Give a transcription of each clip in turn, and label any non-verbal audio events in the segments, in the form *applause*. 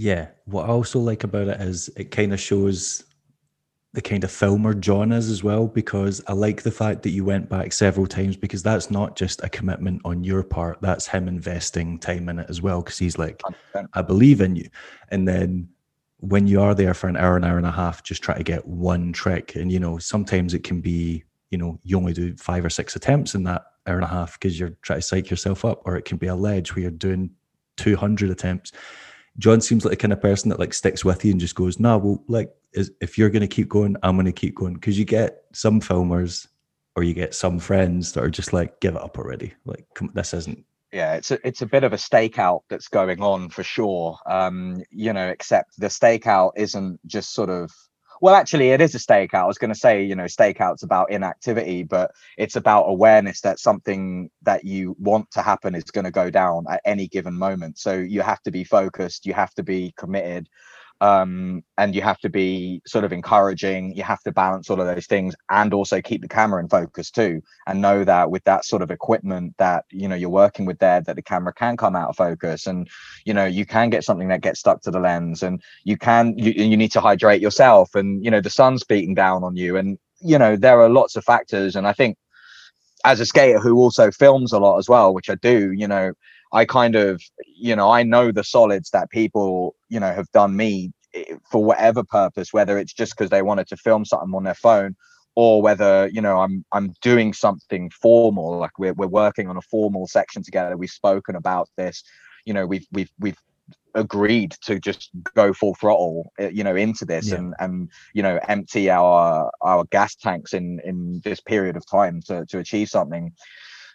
Yeah. What I also like about it is it kind of shows the kind of filmer John is as well, because I like the fact that you went back several times because that's not just a commitment on your part, that's him investing time in it as well. Because he's like, 100%. I believe in you. And then when you are there for an hour, an hour and a half, just try to get one trick. And, you know, sometimes it can be, you know, you only do five or six attempts in that hour and a half because you're trying to psych yourself up, or it can be a ledge where you're doing 200 attempts. John seems like the kind of person that like sticks with you and just goes, no, well, like is, if you're going to keep going, I'm going to keep going. Because you get some filmers or you get some friends that are just like, give it up already. Like, come, this isn't. yeah it's a it's a bit of a stakeout that's going on for sure um you know except the stakeout isn't just sort of well actually it is a stakeout. I was going to say you know stakeout's about inactivity but it's about awareness that something that you want to happen is going to go down at any given moment. So you have to be focused you have to be committed um and you have to be sort of encouraging you have to balance all of those things and also keep the camera in focus too and know that with that sort of equipment that you know you're working with there that the camera can come out of focus and you know you can get something that gets stuck to the lens and you can you, you need to hydrate yourself and you know the sun's beating down on you and you know there are lots of factors and i think as a skater who also films a lot as well which i do you know i kind of you know i know the solids that people you know have done me eh, for whatever purpose whether it's just because they wanted to film something on their phone or whether you know i'm i'm doing something formal like we're, we're working on a formal section together. We've spoken about this. You know we've we've we've agreed to just go full throttle uh, you know into this Yeah. and and you know empty our our gas tanks in in this period of time to to achieve something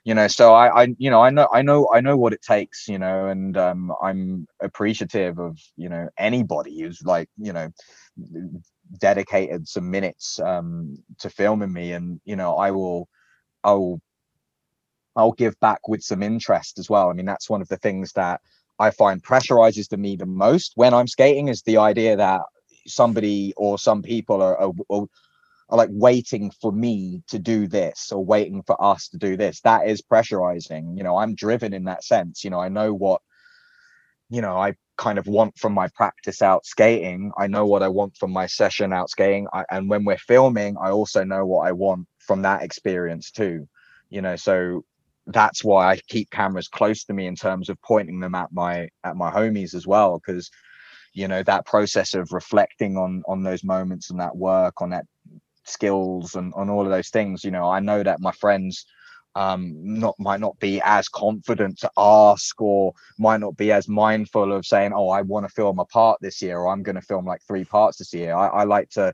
you know so i i you know i know i know i know what it takes you know and um i'm appreciative of you know anybody who's like you know dedicated some minutes um to filming me. And you know i will i will i'll give back with some interest as well. I mean that's one of the things that i find pressurizes to me the most when i'm skating is the idea that somebody or some people are, are, are are like waiting for me to do this or waiting for us to do this. That is pressurizing you know i'm driven in that sense you know i know what you know i kind of want from my practice out skating. I know what i want from my session out skating. I, and when we're filming i also know what i want from that experience too you know so that's why i keep cameras close to me in terms of pointing them at my at my homies as well because you know that process of reflecting on on those moments and that work on that skills and on all of those things you know i know that my friends um not might not be as confident to ask or might not be as mindful of saying oh i want to film a part this year or i'm going to film like three parts this year. I, I like to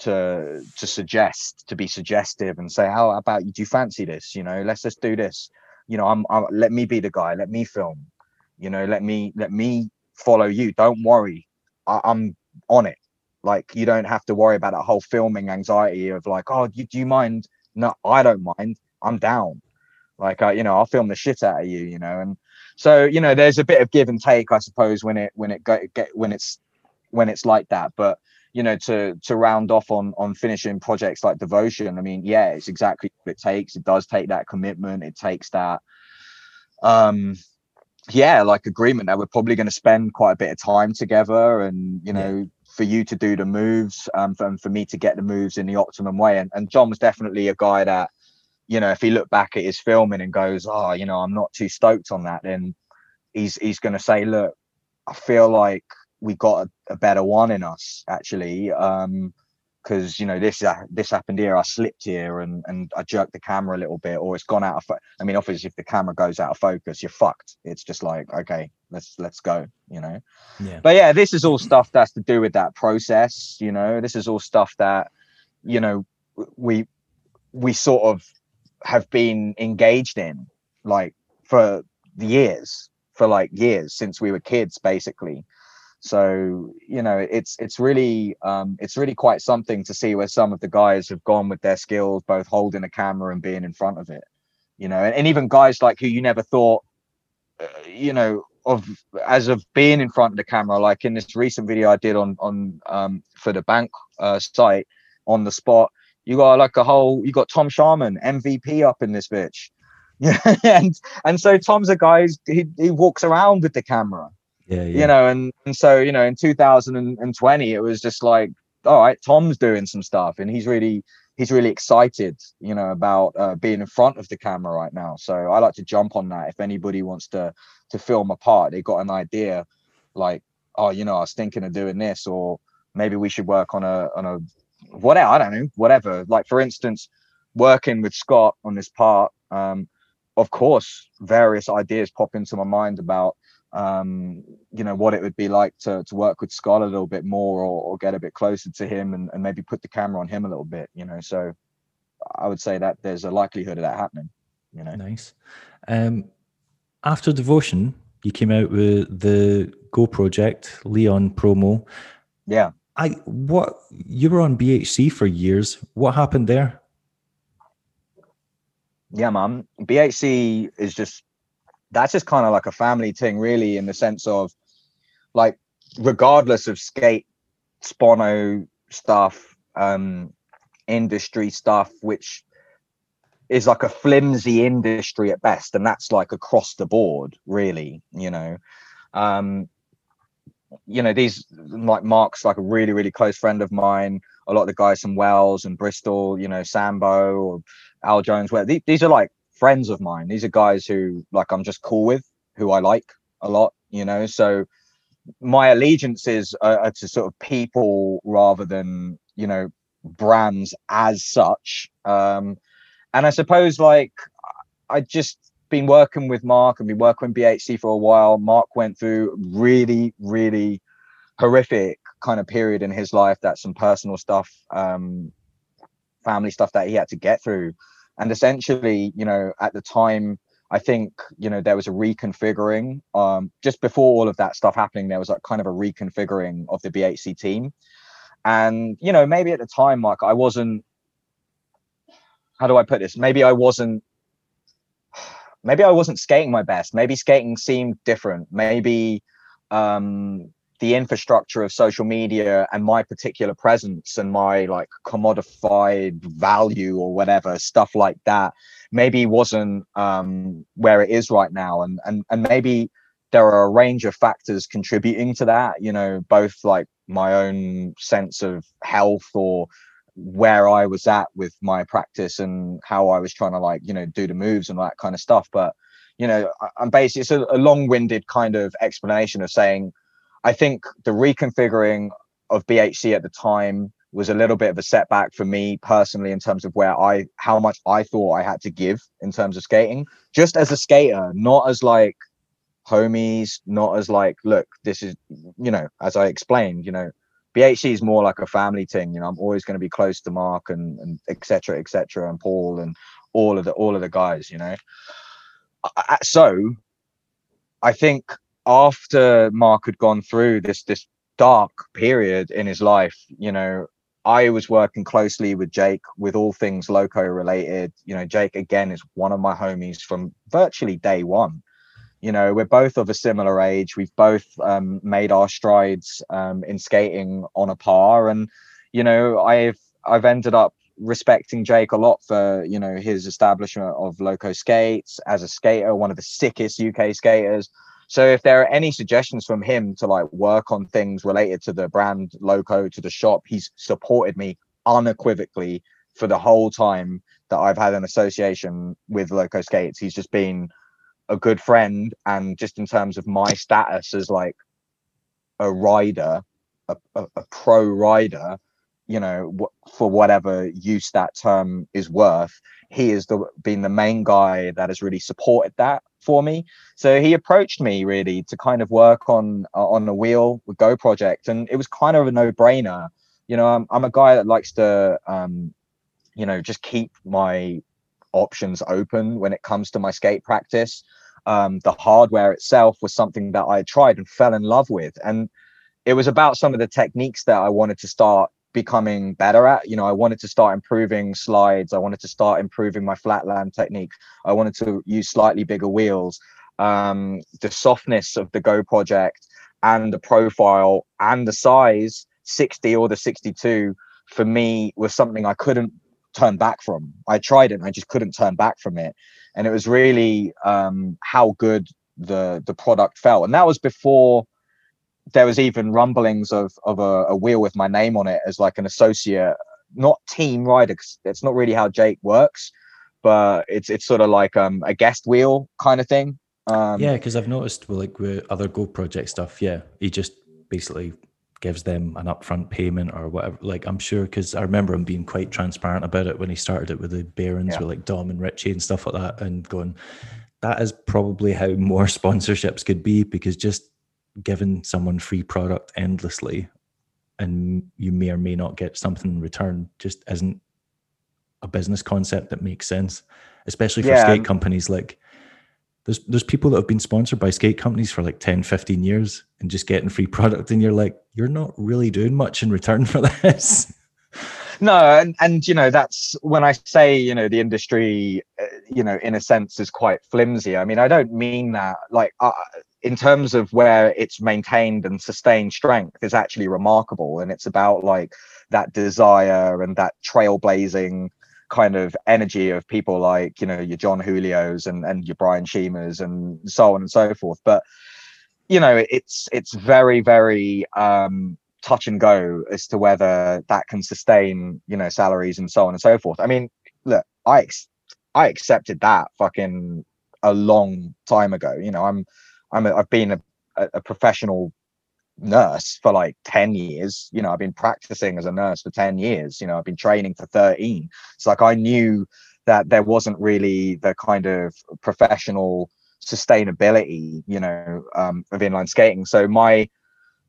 to to suggest to be suggestive and say how about you do you fancy this? You know let's just do this. You know i'm, I'm let me be the guy let me film. You know let me let me follow you. Don't worry. I, i'm on it like you don't have to worry about that whole filming anxiety of like oh you, do you mind? No i don't mind. I'm down. Like I, you know i'll film the shit out of you you know and so you know there's a bit of give and take i suppose when it when it go, get when it's when it's like that. But you know to to round off on on finishing projects like devotion i mean yeah it's exactly what it takes. It does take that commitment. It takes that um yeah like agreement that we're probably going to spend quite a bit of time together and you know for you to do the moves um for, and for me to get the moves in the optimum way. And, and was definitely a guy that you know if he looked back at his filming and goes oh you know i'm not too stoked on that then he's he's going to say look i feel like we got a, a better one in us actually. Um because you know this uh, this happened here i slipped here and and i jerked the camera a little bit or it's gone out of fo- i mean obviously if the camera goes out of focus you're fucked. It's just like okay let's let's go you know? Yeah. but yeah this is all stuff that's to do with that process you know? This is all stuff that you know we we sort of have been engaged in like for years for like years since we were kids basically so you know it's it's really um it's really quite something to see where some of the guys have gone with their skills both holding a camera and being in front of it you know and, and even guys like who you never thought uh, you know of as of being in front of the camera like in this recent video i did on on um for the bank uh site on the spot you got like a whole you got tom sharman mvp up in this bitch. Yeah *laughs* and and so tom's a guy who's, he, he walks around with the camera Yeah, yeah. You know, and, and so, you know, in 2020, it was just like, all right, Tom's doing some stuff and he's really he's really excited, you know, about uh, being in front of the camera right now. So I like to jump on that. If anybody wants to to film a part, they got an idea, like, oh, you know, I was thinking of doing this, or maybe we should work on a on a whatever. I don't know, whatever. Like for instance, working with Scott on this part. Um, of course, various ideas pop into my mind about um, you know, what it would be like to to work with Scott a little bit more or, or get a bit closer to him and, and maybe put the camera on him a little bit, you know. So I would say that there's a likelihood of that happening, you know. Nice. Um, after Devotion, you came out with the Go project, Leon promo. Yeah. I what you were on BHC for years. What happened there? Yeah, man. BHC is just that's just kind of like a family thing, really, in the sense of like, regardless of skate, spono stuff, um, industry stuff, which is like a flimsy industry at best, and that's like across the board, really, you know. Um, you know, these like Mark's like a really, really close friend of mine. A lot of the guys from Wells and Bristol, you know, Sambo or Al Jones, where these, these are like friends of mine. These are guys who like I'm just cool with, who I like a lot, you know. So my allegiances are, are to sort of people rather than you know brands as such. Um, and I suppose like I just been working with Mark and been working with BHC for a while. Mark went through really, really horrific kind of period in his life. That some personal stuff, um, family stuff that he had to get through and essentially you know at the time i think you know there was a reconfiguring um just before all of that stuff happening there was like kind of a reconfiguring of the bhc team. And you know maybe at the time like i wasn't how do i put this? Maybe i wasn't *sighs* maybe i wasn't skating my best. Maybe skating seemed different. Maybe um the infrastructure of social media and my particular presence and my like commodified value or whatever stuff like that maybe wasn't um, where it is right now. And and and maybe there are a range of factors contributing to that you know both like my own sense of health or where I was at with my practice and how I was trying to like you know do the moves and that kind of stuff. But you know I'm basically it's a, a long-winded kind of explanation of saying I think the reconfiguring of BHC at the time was a little bit of a setback for me personally in terms of where I how much I thought I had to give in terms of skating. Just as a skater not as like homies not as like look this is you know as I explained you know BHC is more like a family thing you know I'm always going to be close to Mark and and etc etc and Paul and all of the all of the guys you know. So I think after Mark had gone through this this dark period in his life, you know, I was working closely with Jake with all things loco related. You know, Jake again is one of my homies from virtually day one. You know, we're both of a similar age. We've both um, made our strides um, in skating on a par, and you know, I've I've ended up respecting Jake a lot for you know his establishment of loco skates as a skater, one of the sickest UK skaters. So if there are any suggestions from him to like work on things related to the brand loco to the shop, he's supported me unequivocally for the whole time that I've had an association with Loco Skates. He's just been a good friend and just in terms of my status as like a rider, a, a, a pro rider, you know, for whatever use that term is worth, he has been the main guy that has really supported that for me. So he approached me really to kind of work on uh, on the wheel with Go project, and it was kind of a no brainer. You know, I'm I'm a guy that likes to, um, you know, just keep my options open when it comes to my skate practice. Um, the hardware itself was something that I tried and fell in love with, and it was about some of the techniques that I wanted to start becoming better at. You know, I wanted to start improving slides. I wanted to start improving my flatland technique. I wanted to use slightly bigger wheels. Um, the softness of the Go project and the profile and the size 60 or the 62 for me was something I couldn't turn back from. I tried it and I just couldn't turn back from it. And it was really um, how good the the product felt. And that was before there was even rumblings of of a, a, wheel with my name on it as like an associate, not team rider. Cause it's not really how Jake works, but it's it's sort of like um a guest wheel kind of thing. Um, yeah, because I've noticed well, like with other Go Project stuff, yeah, he just basically gives them an upfront payment or whatever. Like I'm sure because I remember him being quite transparent about it when he started it with the Barons yeah. with like Dom and Richie and stuff like that, and going, that is probably how more *laughs* sponsorships could be because just giving someone free product endlessly and you may or may not get something in return just isn't a business concept that makes sense especially for yeah. skate companies like there's there's people that have been sponsored by skate companies for like 10 15 years and just getting free product and you're like you're not really doing much in return for this *laughs* no and and you know that's when i say you know the industry uh, you know in a sense is quite flimsy i mean i don't mean that like uh, in terms of where it's maintained and sustained strength is actually remarkable. And it's about like that desire and that trailblazing kind of energy of people like you know your jon julios and and your brian shimas and so on and so forth. But you know it's it's very very um touch and go as to whether that can sustain you know salaries and so on and so forth. I mean look i ex- i accepted that fucking a long time ago. You know i'm i'm a, i've been a, a professional nurse for like 10 years. You know i've been practicing as a nurse for 10 years. You know i've been training for 13 it's like i knew that there wasn't really the kind of professional sustainability you know um, of inline skating. So my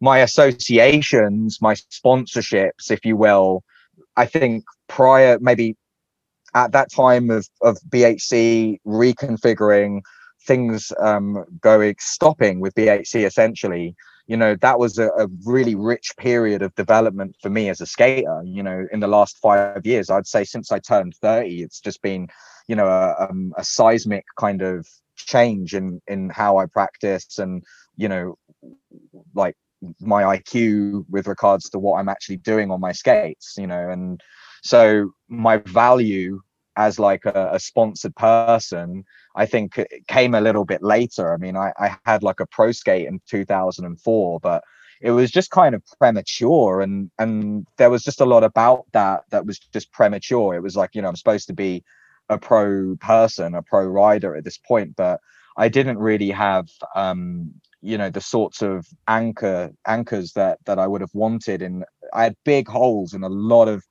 my associations, my sponsorships, if you will, I think prior maybe at that time of, of BHC reconfiguring things um, going stopping with BHC essentially, you know, that was a, a, really rich period of development for me as a skater. You know, in the last five years, I'd say since I turned 30, it's just been, you know, a, um, a seismic kind of change in in how I practice and you know like my IQ with regards to what I'm actually doing on my skates, you know, and so my value as like a, a sponsored person, I think it came a little bit later. I mean, I, I had like a pro skate in 2004, but it was just kind of premature and and there was just a lot about that that was just premature it was like you know i'm supposed to be a pro person a pro rider at this point but i didn't really have um you know the sorts of anchor anchors that that I would have wanted and I had big holes in a lot of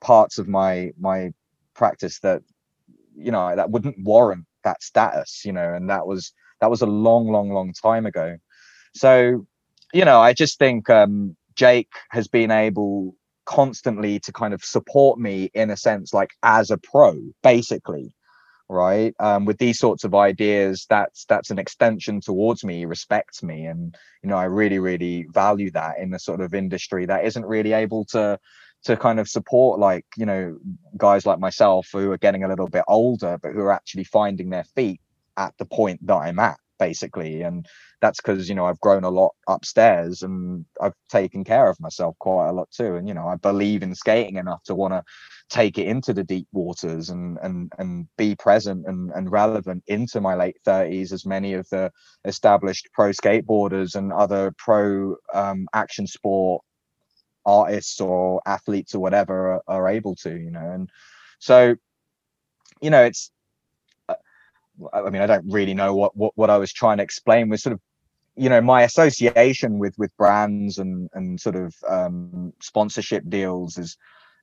parts of my my practice that you know that wouldn't warrant that status you know and that was that was a long long long time ago. So you know I just think um Jake has been able constantly to kind of support me in a sense like as a pro basically right? Um, with these sorts of ideas that's that's an extension towards me respects me and you know i really really value that in the sort of industry that isn't really able to to kind of support like you know guys like myself who are getting a little bit older but who are actually finding their feet at the point that i'm at basically. And that's because you know i've grown a lot upstairs and i've taken care of myself quite a lot too. And you know i believe in skating enough to want to take it into the deep waters and and and be present and, and relevant into my late 30s as many of the established pro skateboarders and other pro um, action sport artists or athletes or whatever are, are able to you know and so you know it's uh, I mean, I don't really know what, what what I was trying to explain was sort of, you know, my association with with brands and and sort of um, sponsorship deals is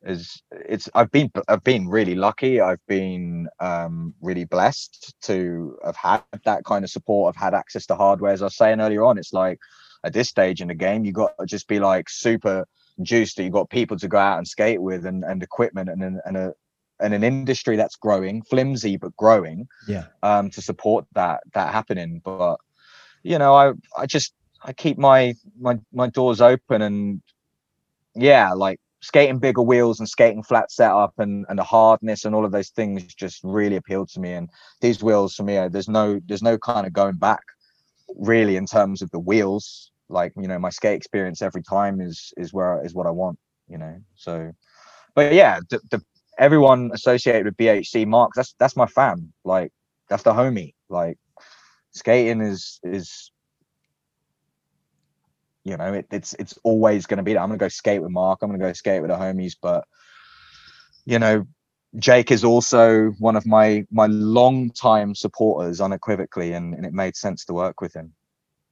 is it's I've been I've been really lucky. I've been um, really blessed to have had that kind of support. I've had access to hardware. As I was saying earlier on, it's like at this stage in the game, you got to just be like super juiced. That you've got people to go out and skate with, and and equipment, and and a and an industry that's growing, flimsy but growing. Yeah. Um, to support that that happening, but you know, I I just I keep my my my doors open and yeah, like skating bigger wheels and skating flat setup and and the hardness and all of those things just really appealed to me and these wheels for me there's no there's no kind of going back really in terms of the wheels like you know my skate experience every time is is where is what i want you know so but yeah the, the everyone associated with bhc mark that's that's my fam like that's the homie like skating is is you know, it, it's it's always going to be. That. I'm going to go skate with Mark. I'm going to go skate with the homies. But you know, Jake is also one of my my long time supporters, unequivocally, and, and it made sense to work with him.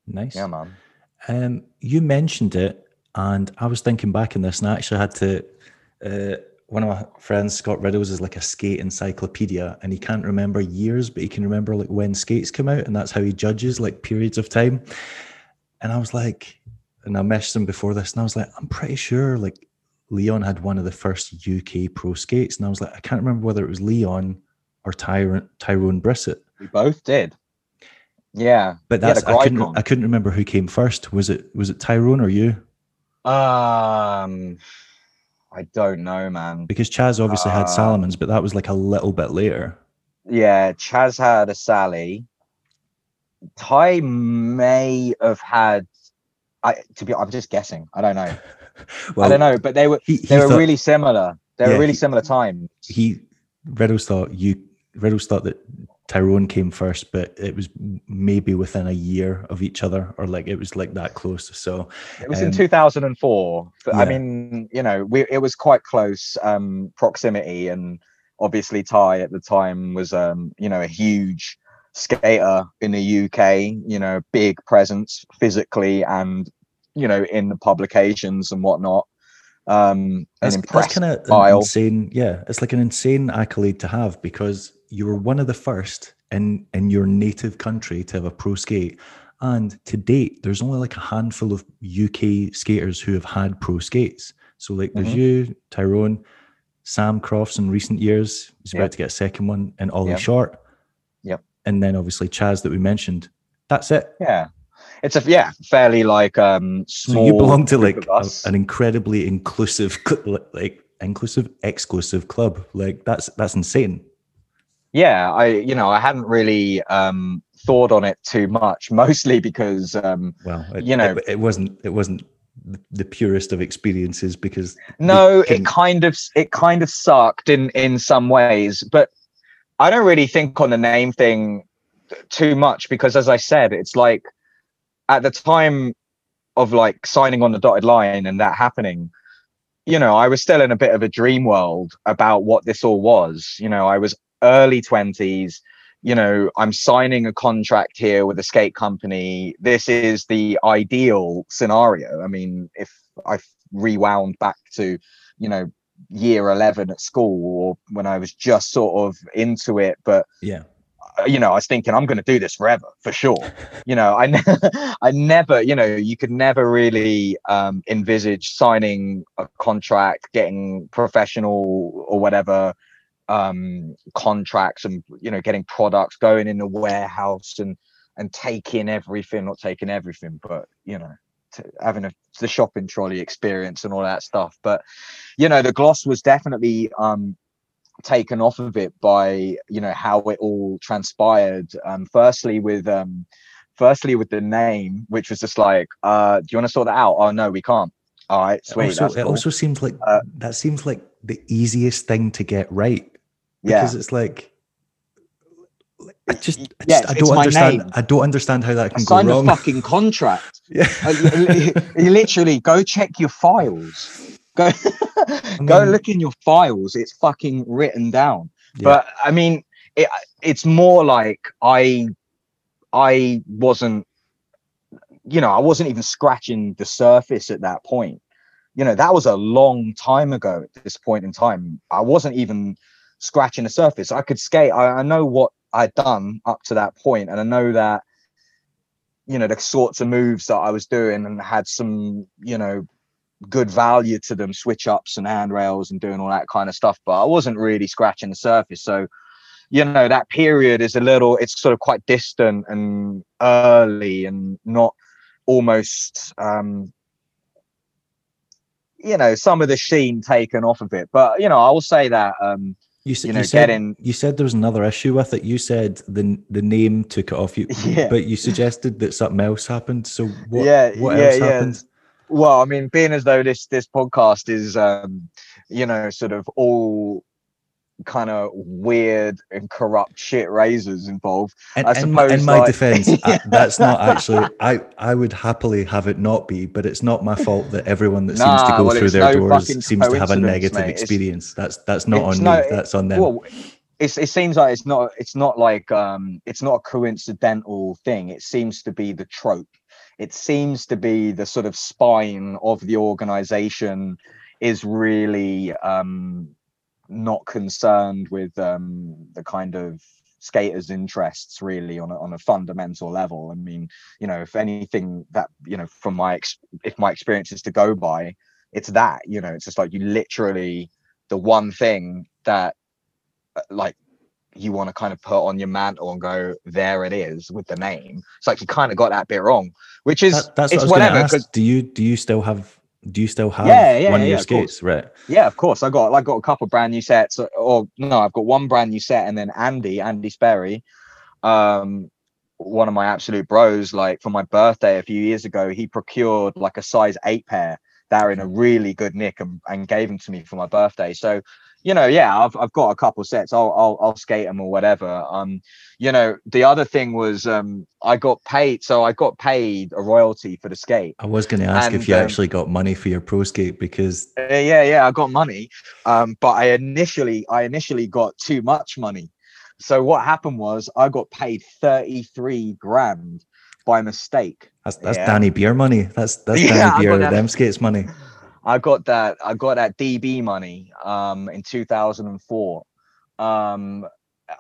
Nice. Yeah, man. Um, you mentioned it, and I was thinking back in this, and I actually had to. Uh, one of my friends, Scott Riddles, is like a skate encyclopedia, and he can't remember years, but he can remember like when skates come out, and that's how he judges like periods of time. And I was like, and I messaged him before this, and I was like, I'm pretty sure like Leon had one of the first UK pro skates, and I was like, I can't remember whether it was Leon or Tyrone Tyrone Brissett. We both did. Yeah, but that's I couldn't I couldn't remember who came first. Was it was it Tyrone or you? Um, I don't know, man. Because Chaz obviously uh, had Salomons, but that was like a little bit later. Yeah, Chaz had a Sally. Ty may have had. I to be. I'm just guessing. I don't know. well, *laughs* I don't know, but they were he, he they were thought, really similar. They yeah, were really similar times. He Riddles thought you Riddles thought that Tyrone came first, but it was maybe within a year of each other, or like it was like that close. So it was um, in 2004. Yeah. I mean, you know, we it was quite close um, proximity, and obviously Ty at the time was, um, you know, a huge skater in the UK. You know, big presence physically and you know in the publications and whatnot. Um, that's, that's kind of insane. Yeah, it's like an insane accolade to have because you were one of the first in in your native country to have a pro skate. And to date there's only like a handful of uk skaters who have had pro skates. So like there's mm-hmm. you tyrone sam crofts in recent years he's yep. about to get a second one and ollie yep. short. Yep. And then obviously chaz that we mentioned. That's it. Yeah. It's a yeah fairly like um small so you belong to like a, an incredibly inclusive like inclusive exclusive club. Like that's that's insane yeah i you know i hadn't really um thought on it too much *laughs* mostly because um well it, you know it, it, wasn't it wasn't the purest of experiences because no it kind of it kind of sucked in in some ways but i don't really think on the name thing too much because as i said it's like at the time of like signing on the dotted line and that happening you know i was still in a bit of a dream world about what this all was you know i was early 20s you know i'm signing a contract here with a skate company. This is the ideal scenario. I mean if i rewound back to you know year 11 at school or when i was just sort of into it but yeah. uh, you know i was thinking i'm going to do this forever for sure. *laughs* You know i ne- *laughs* i never you know you could never really um envisage signing a contract getting professional or whatever um, contracts and you know getting products going in the warehouse and and taking everything not taking everything but you know having a, the shopping trolley experience and all that stuff. But you know the gloss was definitely um taken off of it by you know how it all transpired. Um firstly with um firstly with the name which was just like uh do you want to sort that out? Oh no we can't. All right sweet it also, cool. also seems like uh, that seems like the easiest thing to get right because yeah. it's like I just, I, just, I don't understand. Name. I don't understand how that can I go wrong. a fucking contract. *laughs* yeah, you, you, literally go check your files. Go, *laughs* mean, go look in your files. It's fucking written down. Yeah. But I mean, it, it's more like I, I wasn't, you know, I wasn't even scratching the surface at that point. You know, that was a long time ago. At this point in time, I wasn't even scratching the surface. I could skate. I, I know what I'd done up to that point, and I know that you know the sorts of moves that I was doing and had some you know good value to them, switch ups and handrails and doing all that kind of stuff. But I wasn't really scratching the surface. So you know that period is a little. It's sort of quite distant and early and not almost um you know some of the sheen taken off of it but you know i will say that um you, you, know, you said getting... you said there was another issue with it. You said the the name took it off you, *laughs* yeah. but you suggested that something else happened. So what? Yeah, what yeah, else yeah. happened? Well, I mean, being as though this this podcast is, um, you know, sort of all kind of weird and corrupt shit razors involved. And, I and in my like- defense, *laughs* I- that's not actually. I I would happily have it not be, but it's not my fault that everyone that seems to go well, through their no doors seems to have a negative mate. It's- experience. That's that's not on no- me. That's on them. Well, it's, it seems like it's not it's not like um it's not a coincidental thing. It seems to be the trope. It seems to be the sort of spine of the organization is really um not concerned with um the kind of skaters interests really on a, on a fundamental level. I mean you know if anything that you know from my ex- if my experience is to go by it's that you know it's just like you literally the one thing that uh, like you want to kind of put on your mantle and go there it is with the name. It's like you kind of got that bit wrong which is That- that's what it's to whatever Do you do you still have do you still have Yeah, yeah, one of yeah, your of course. skates? Right. Yeah, of course. I got I got a couple brand new sets. Or no, I've got one brand new set, and then Andy, Andy Sperry, um, one of my absolute bros. Like for my birthday a few years ago, he procured like a size eight pair that are in a really good nick and, and gave them to me for my birthday. So, you know, yeah, I've I've got a couple sets. I'll I'll I'll skate them or whatever. Um, you know, the other thing was um I got paid, so I got paid a royalty for the skate. I was going to ask if you um, actually got money for your pro skate because Uh, yeah, yeah, I got money, um, but I initially, I initially got too much money. So what happened was I got paid thirty three grand by mistake. that's that's Yeah. Danny Beer money. That's that's *laughs* Yeah, Danny Beer them skates money. I got that, I got that DB money um, in two thousand and four. Um,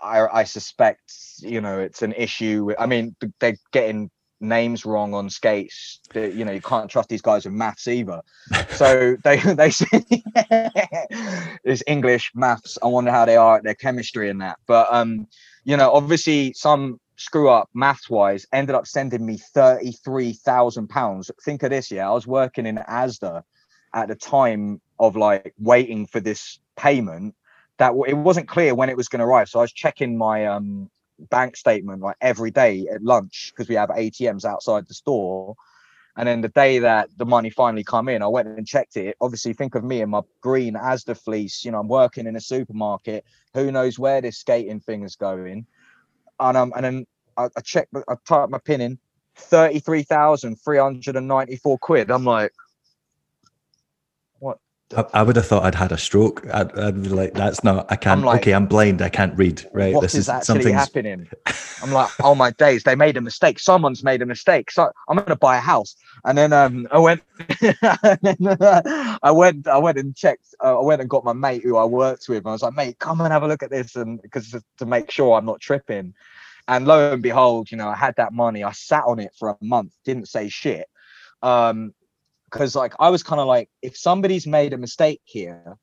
I, I suspect, you know, it's an issue. I mean, they're getting names wrong on skates. That, you know, you can't trust these guys with maths either. So *laughs* they *laughs* they say *laughs* it's English, maths. I wonder how they are at their chemistry and that. But um, you know, obviously some screw up maths wise ended up sending me thirty three thousand pounds. Think of this, yeah. I was working in ASDA at the time of like waiting for this payment. That it wasn't clear when it was going to arrive, so I was checking my um bank statement like every day at lunch because we have ATMs outside the store. And then the day that the money finally come in, I went and checked it. Obviously, think of me in my green Asda fleece. You know, I'm working in a supermarket. Who knows where this skating thing is going? And um, and then I, I checked. I typed my pin in, thirty-three thousand three hundred and ninety-four quid. I'm like, I, I would have thought I'd had a stroke. I'd, I'd be like, that's not. I can't. like, okay, I'm blind. I can't read. Right. what this is is actually something. happening? I'm like, oh my days, they made a mistake. Someone's made a mistake. So I'm gonna buy a house. And then um I went *laughs* I went I went and checked uh, I went and got my mate who I worked with. I was like, mate, come and have a look at this and because to, to make sure I'm not tripping. And lo and behold, you know, I had that money. I sat on it for a month, didn't say shit. Um because like I was kind of like, if somebody's made a mistake here,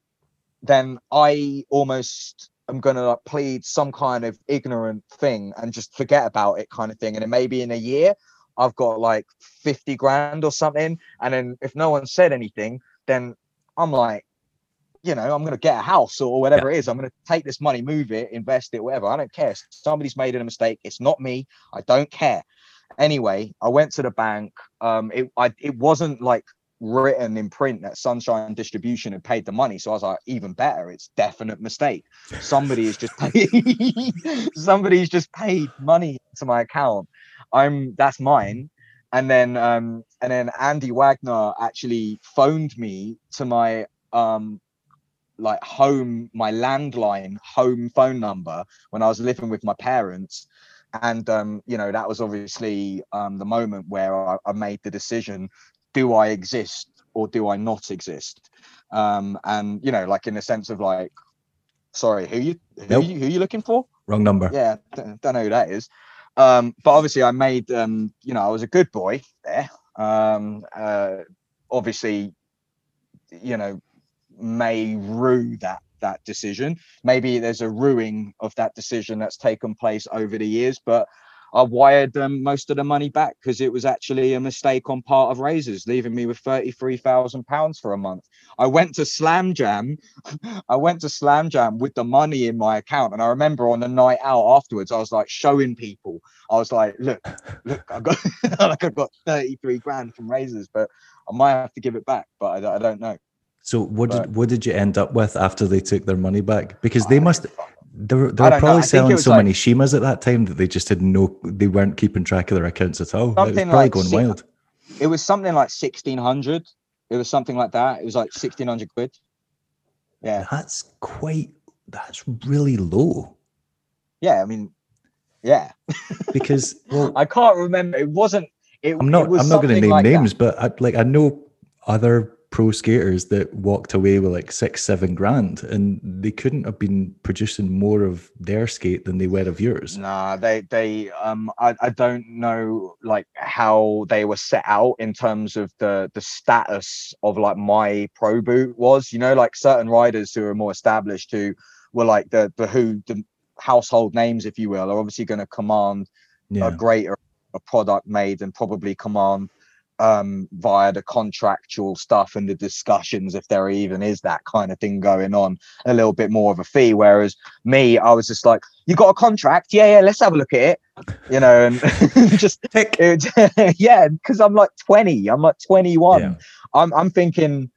then I almost am going to like plead some kind of ignorant thing and just forget about it kind of thing. And then maybe in a year i've got like 50 grand or something. And then if no one said anything then i'm like you know i'm going to get a house or whatever it is. I'm going to take this money move it invest it whatever. I don't care. Somebody's made a mistake it's not me. I don't care. Anyway i went to the bank. Um it I, it wasn't like written in print that sunshine distribution had paid the money. So i was like even better it's definite mistake. Somebody has just paid *laughs* somebody's just paid money to my account. I'm that's mine. And then um and then andy wagner actually phoned me to my um like home my landline home phone number when i was living with my parents. And um you know that was obviously um the moment where i, I made the decision do i exist or do i not exist? Um and you know like in the sense of like sorry who you who, Nope. you who you looking for? Wrong number. yeah don't, don't know who that is. Um but obviously i made um you know i was a good boy there. Um uh obviously you know may rue that that decision. Maybe there's a ruining of that decision that's taken place over the years but i wired them most of the money back because it was actually a mistake on part of razors leaving me with 33000 pounds for a month i went to slam jam *laughs* I went to Slam Jam with the money in my account, and I remember on the night out afterwards, I was like showing people. I was like, "Look, look, I got *laughs* like I got thirty three grand from Razors, but I might have to give it back, but I, I don't know." So what But- did what did you end up with after they took their money back? Because they must they were, they were don't know. I probably selling so like- many Shimas at that time that they just had no they weren't keeping track of their accounts at all. It was Something probably like going six- wild. It was something like sixteen hundred. It was something like that. It was like sixteen hundred quid. Yeah, That's quite that's really low. yeah. I mean, yeah. *laughs* Because well I can't remember. It wasn't. It, I'm not It I'm not gonna name like that. names, but I like I know other pro skaters that walked away with like six, seven grand and they couldn't have been producing more of their skate than they were of yours. Nah, they they um I, I don't know like how they were set out in terms of the the status of like my pro boot was, you know, like certain riders who are more established who were like the the who the household names, if you will, are obviously going to command Yeah. a greater a product made and probably command um via the contractual stuff and the discussions if there even is that kind of thing going on a little bit more of a fee. Whereas me i was just like you got a contract? Yeah yeah let's have a look at it you know and *laughs* just Tick. *laughs* it, *laughs* yeah because i'm like 20 i'm like 21 Yeah. i'm i'm thinking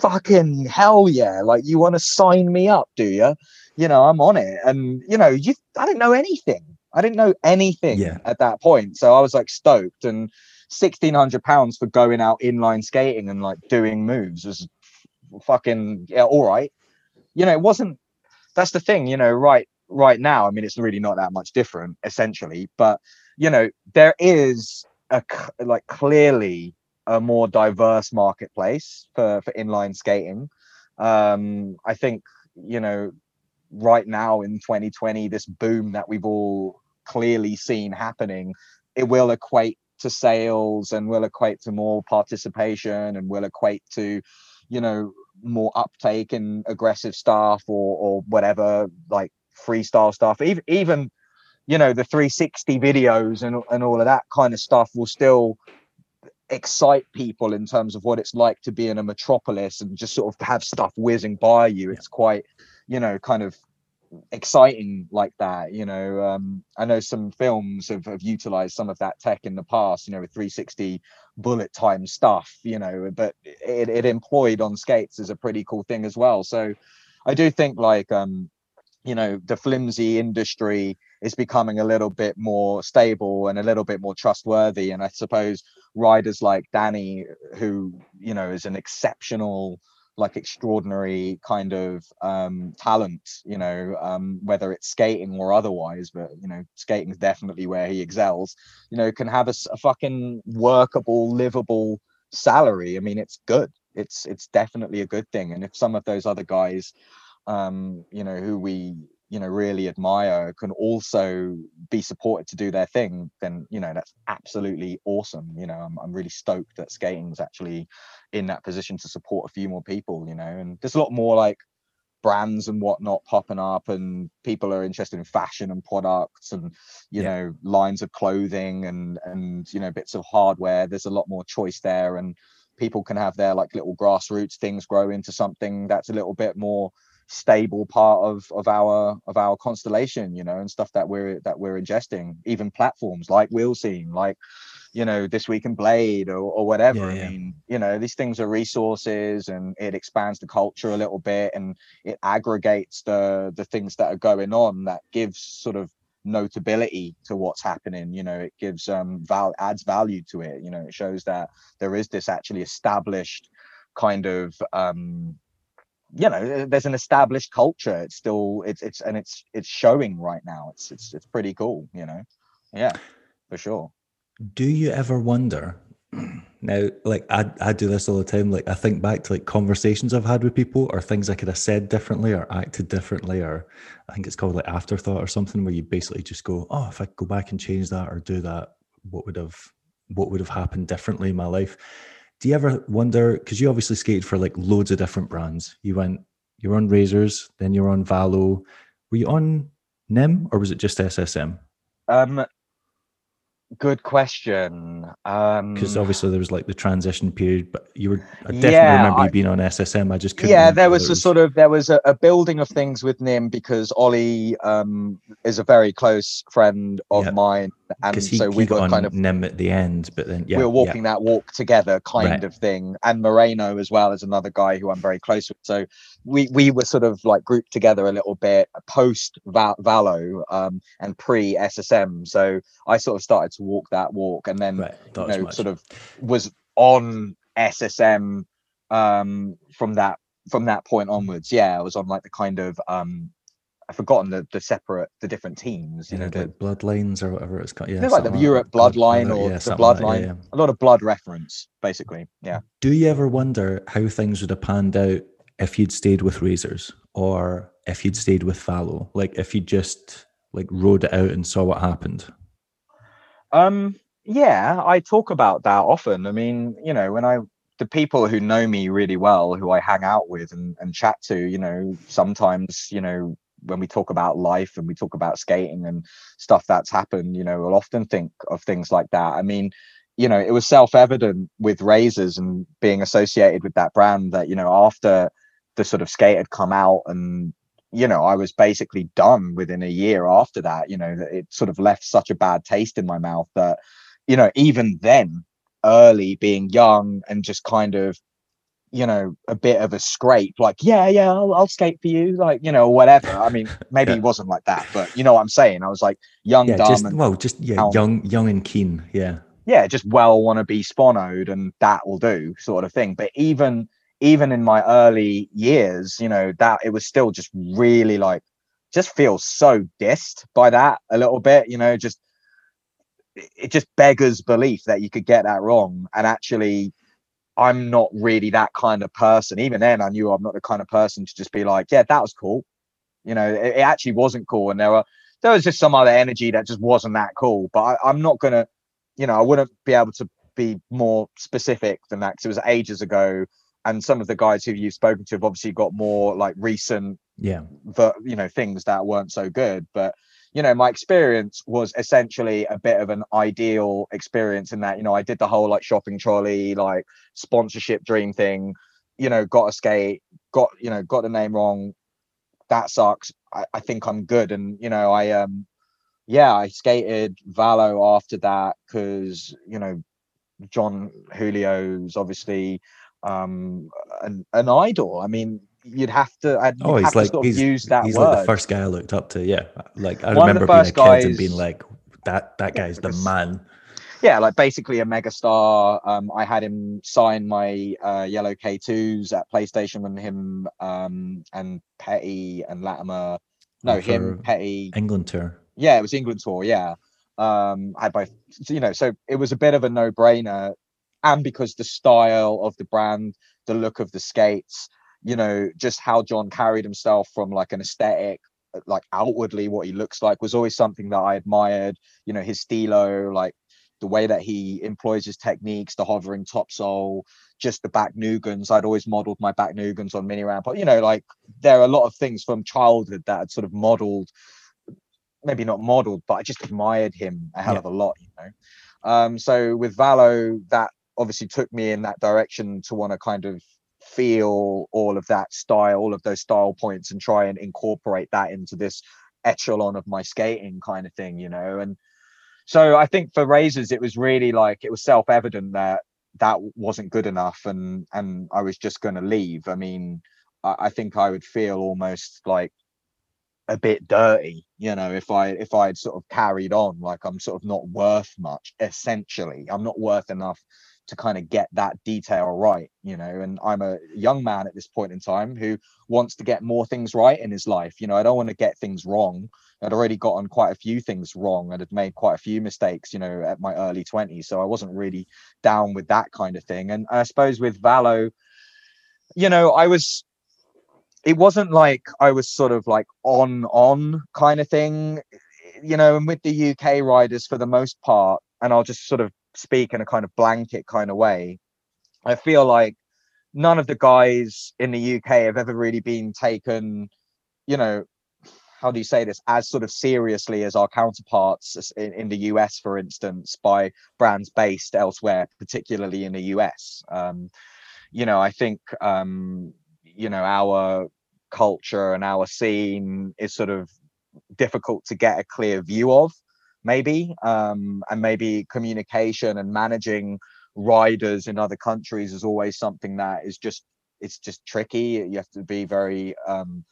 fucking hell yeah like you want to sign me up do you you know i'm on it. And you know you i didn't know anything. I didn't know anything Yeah. at that point. So i was like stoked. And 1600 pounds for going out inline skating and like doing moves was fucking yeah all right. You know it wasn't that's the thing you know right right now i mean it's really not that much different essentially but you know there is a like clearly a more diverse marketplace for for inline skating. Um i think you know right now in 2020 this boom that we've all clearly seen happening it will equate to sales and will equate to more participation and will equate to you know more uptake and aggressive stuff or or whatever like freestyle stuff even even you know the 360 videos and, and all of that kind of stuff will still excite people in terms of what it's like to be in a metropolis and just sort of have stuff whizzing by you. It's quite you know kind of exciting like that you know um i know some films have, have utilized some of that tech in the past you know with 360 bullet time stuff you know but it, it employed on skates is a pretty cool thing as well. So i do think like um you know the flimsy industry is becoming a little bit more stable and a little bit more trustworthy. And i suppose riders like danny who you know is an exceptional like extraordinary kind of um talent you know um whether it's skating or otherwise but you know skating is definitely where he excels you know can have a fucking workable livable salary. I mean it's good. It's it's definitely a good thing. And if some of those other guys um you know who we you know really admire can also be supported to do their thing then you know that's absolutely awesome you know i'm, I'm really stoked that skating's actually in that position to support a few more people you know and there's a lot more like brands and whatnot popping up and people are interested in fashion and products and you Yeah. know lines of clothing and and you know bits of hardware there's a lot more choice there and people can have their like little grassroots things grow into something that's a little bit more stable part of of our of our constellation you know and stuff that we're that we're ingesting even platforms like wheel scene like you know this week in blade or, or whatever. Yeah, i mean you know these things are resources and it expands the culture a little bit and it aggregates the the things that are going on that gives sort of notability to what's happening you know it gives um val adds value to it you know it shows that there is this actually established kind of um you know uh, there's an established culture it's still it's it's and it's it's showing right now it's it's it's pretty cool you know yeah for sure Do you ever wonder? *clears throat* Now, like I, I do this all the time. Like I think back to like conversations I've had with people, or things I could have said differently, or acted differently, or I think it's called like afterthought or something, where you basically just go, "Oh, if I go back and change that or do that, what would have, what would have happened differently in my life?" Do you ever wonder? Because you obviously skated for like loads of different brands. You went, you were on Razors, then you were on Valo. Were you on Nim or was it just SSM? um good question. Um, Because obviously there was like the transition period, but you were I definitely Yeah, remember I- you being on SSM. I just couldn't. yeah there was a sort of there was a, a building of things with nim because ollie um is a very close friend of Yeah. mine and he, so we got kind of Nim at the end, but then yeah, we were walking that walk together kind Right. of thing and moreno as well as another guy who i'm very close with so we we were sort of like grouped together a little bit post valo um and pre ssm so i sort of started to walk that walk and then right. you know, much. sort of was on SSM um, from that from that point onwards. Yeah, I was on like the kind of um, I've forgotten the the separate the different teams. You yeah, know, the, like bloodlines or whatever it's called. Yeah, like the something Europe bloodline blood- or yeah, the like bloodline. yeah, yeah. A lot of blood reference, basically. Yeah. Do you ever wonder how things would have panned out if you'd stayed with Razors or if you'd stayed with Valo? Like if you just like rode it out and saw what happened. Um, yeah, I talk about that often. I mean, you know, when I the people who know me really well, who I hang out with and, and chat to, you know, sometimes, you know, when we talk about life and we talk about skating and stuff that's happened, you know, we'll often think of things like that. I mean, you know, it was self-evident with razors and being associated with that brand that, you know, after the sort of skate had come out and you know, I was basically done within a year after that. You know, it sort of left such a bad taste in my mouth that, you know, even then, early being young and just kind of, you know, a bit of a scrape, like, yeah, yeah, I'll, I'll skate for you, like, you know, whatever. I mean, *laughs* maybe Yeah. it wasn't like that, but you know what I'm saying? I was like young, Yeah, dumb, just and well, just yeah, young, young and keen. Yeah, yeah, just well want to be sponoed and that will do sort of thing. But even even in my early years, you know, that it was still just really like just feels so dissed by that a little bit, you know, just it just beggars belief that you could get that wrong. And actually I'm not really that kind of person. Even then I knew I'm not the kind of person to just be like, yeah, that was cool. You know, it, it actually wasn't cool. And there were there was just some other energy that just wasn't that cool. But I, I'm not gonna you know, I wouldn't be able to be more specific than that because it was ages ago. And some of the guys who you've spoken to have obviously got more like recent, yeah, ver- you know, things that weren't so good. But you know, my experience was essentially a bit of an ideal experience in that, you know, I did the whole like shopping trolley, like sponsorship dream thing. You know, got a skate, got you know, got the name wrong. That sucks. I, I think I'm good, and you know, I um yeah, I skated Valo after that because you know Jon Julio's obviously um an, an idol. I mean, you'd have to. I'd, Oh, he's like sort of he's, use that he's like the first guy I looked up to. Yeah, like I One the remember being a first kid and being like, that that guy's the because- *laughs* man. yeah, like basically a megastar. Um, I had him sign my uh, yellow K2s at PlayStation when him um and Petty and Latimer. No, Oh, him, Petty, England tour. yeah, it was England tour. Yeah, um, I both. You know, so it was a bit of a no-brainer, and because the style of the brand, the look of the skates, you know, just how Jon carried himself from like an aesthetic, uh, like outwardly what he looks like, was always something that I admired. You know, his stilo, like the way that he employs his techniques, the hovering topsoul, just the back Nugans. I'd always modeled my back Nugans on mini ramp. But you know, like there are a lot of things from childhood that had sort of modeled maybe not modeled, but I just admired him a hell Yeah. of a lot, you know. Um, so with Valo, that obviously took me in that direction to want to kind of feel all of that style, all of those style points, and try and incorporate that into this echelon of my skating kind of thing, you know. And so I think for Razors, it was really like it was self-evident that that wasn't good enough, and and I was just going to leave. I mean, I, I think I would feel almost like a bit dirty you know if i if i'd sort of carried on like i'm sort of not worth much essentially i'm not worth enough to kind of get that detail right you know and i'm a young man at this point in time who wants to get more things right in his life you know i don't want to get things wrong. I'd already gotten quite a few things wrong. And had made quite a few mistakes you know at my early 20s so i wasn't really down with that kind of thing. And i suppose with valo you know i was it wasn't like I was sort of like on on kind of thing, you know, and with the UK riders for the most part, and I'll just sort of speak in a kind of blanket kind of way. I feel like none of the guys in the UK have ever really been taken, you know, how do you say this as sort of seriously as our counterparts in, in the US, for instance, by brands based elsewhere, particularly in the US. Um, you know, I think um, you know our culture and our scene is sort of difficult to get a clear view of maybe um, and maybe communication and managing riders in other countries is always something that is just it's just tricky. You have to be very um,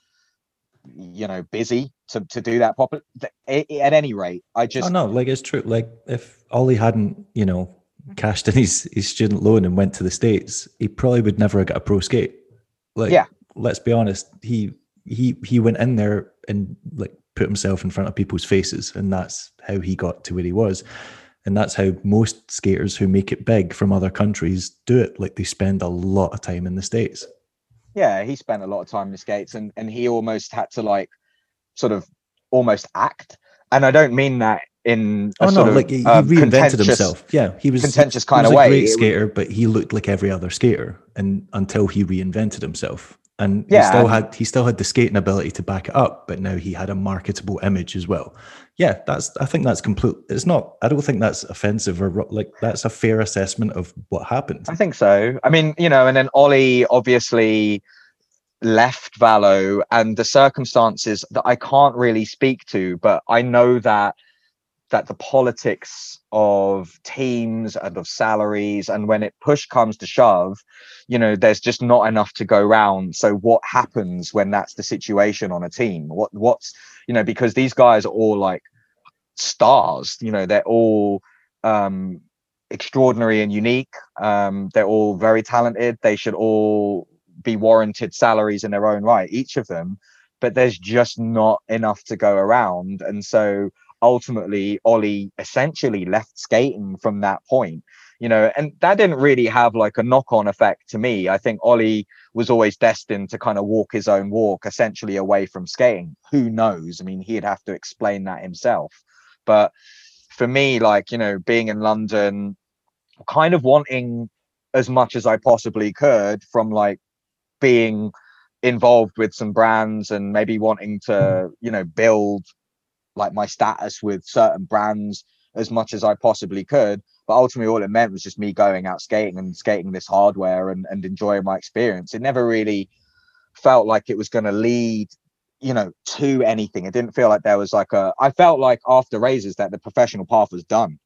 you know busy to, to do that properly at any rate i just oh no like it's true. Like if ollie hadn't you know cashed in his, his student loan and went to the states he probably would never have got a pro skate. Like yeah. let's be honest he he he went in there and like put himself in front of people's faces and that's how he got to where he was. And that's how most skaters who make it big from other countries do it. Like they spend a lot of time in the states. Yeah he spent a lot of time in the skates and and he almost had to like sort of almost act. And i don't mean that in oh no like he, um, reinvented himself. yeah he was contentious kind of way. great skater but he looked like every other skater and until he reinvented himself and yeah, he still had he still had the skating ability to back it up but now he had a marketable image as well. Yeah that's i think that's complete it's not i don't think that's offensive or like that's a fair assessment of what happened. I think so. I mean you know and then ollie obviously left valo and the circumstances that i can't really speak to but i know that that the politics of teams and of salaries and when it push comes to shove you know there's just not enough to go round. So what happens when that's the situation on a team? What what's you know because these guys are all like stars you know they're all um extraordinary and unique. Um they're all very talented. They should all be warranted salaries in their own right each of them. But there's just not enough to go around. And so ultimately Ollie essentially left skating from that point. You know, and that didn't really have like a knock-on effect to me. I think Ollie was always destined to kind of walk his own walk, essentially away from skating. Who knows? I mean, he'd have to explain that himself. But for me, like, you know, being in London, kind of wanting as much as I possibly could from like being involved with some brands and maybe wanting to, mm-hmm. you know, build like my status with certain brands as much as I possibly could. But ultimately, all it meant was just me going out skating and skating this hardware and, and enjoying my experience. It never really felt like it was going to lead, you know, to anything. It didn't feel like there was like a, I felt like after Razors that the professional path was done.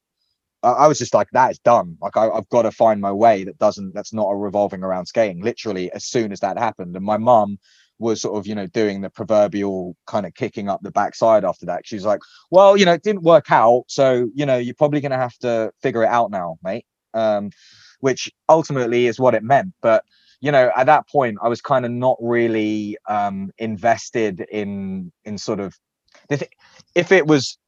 I, I was just like, that is done. Like, I, I've got to find my way that doesn't, that's not a revolving around skating. Literally, as soon as that happened. And my mum, was sort of you know doing the proverbial kind of kicking up the backside after that. She's like well you know it didn't work out so you know you're probably going to have to figure it out now mate. Um which ultimately is what it meant but you know at that point i was kind of not really um invested in in sort of if it was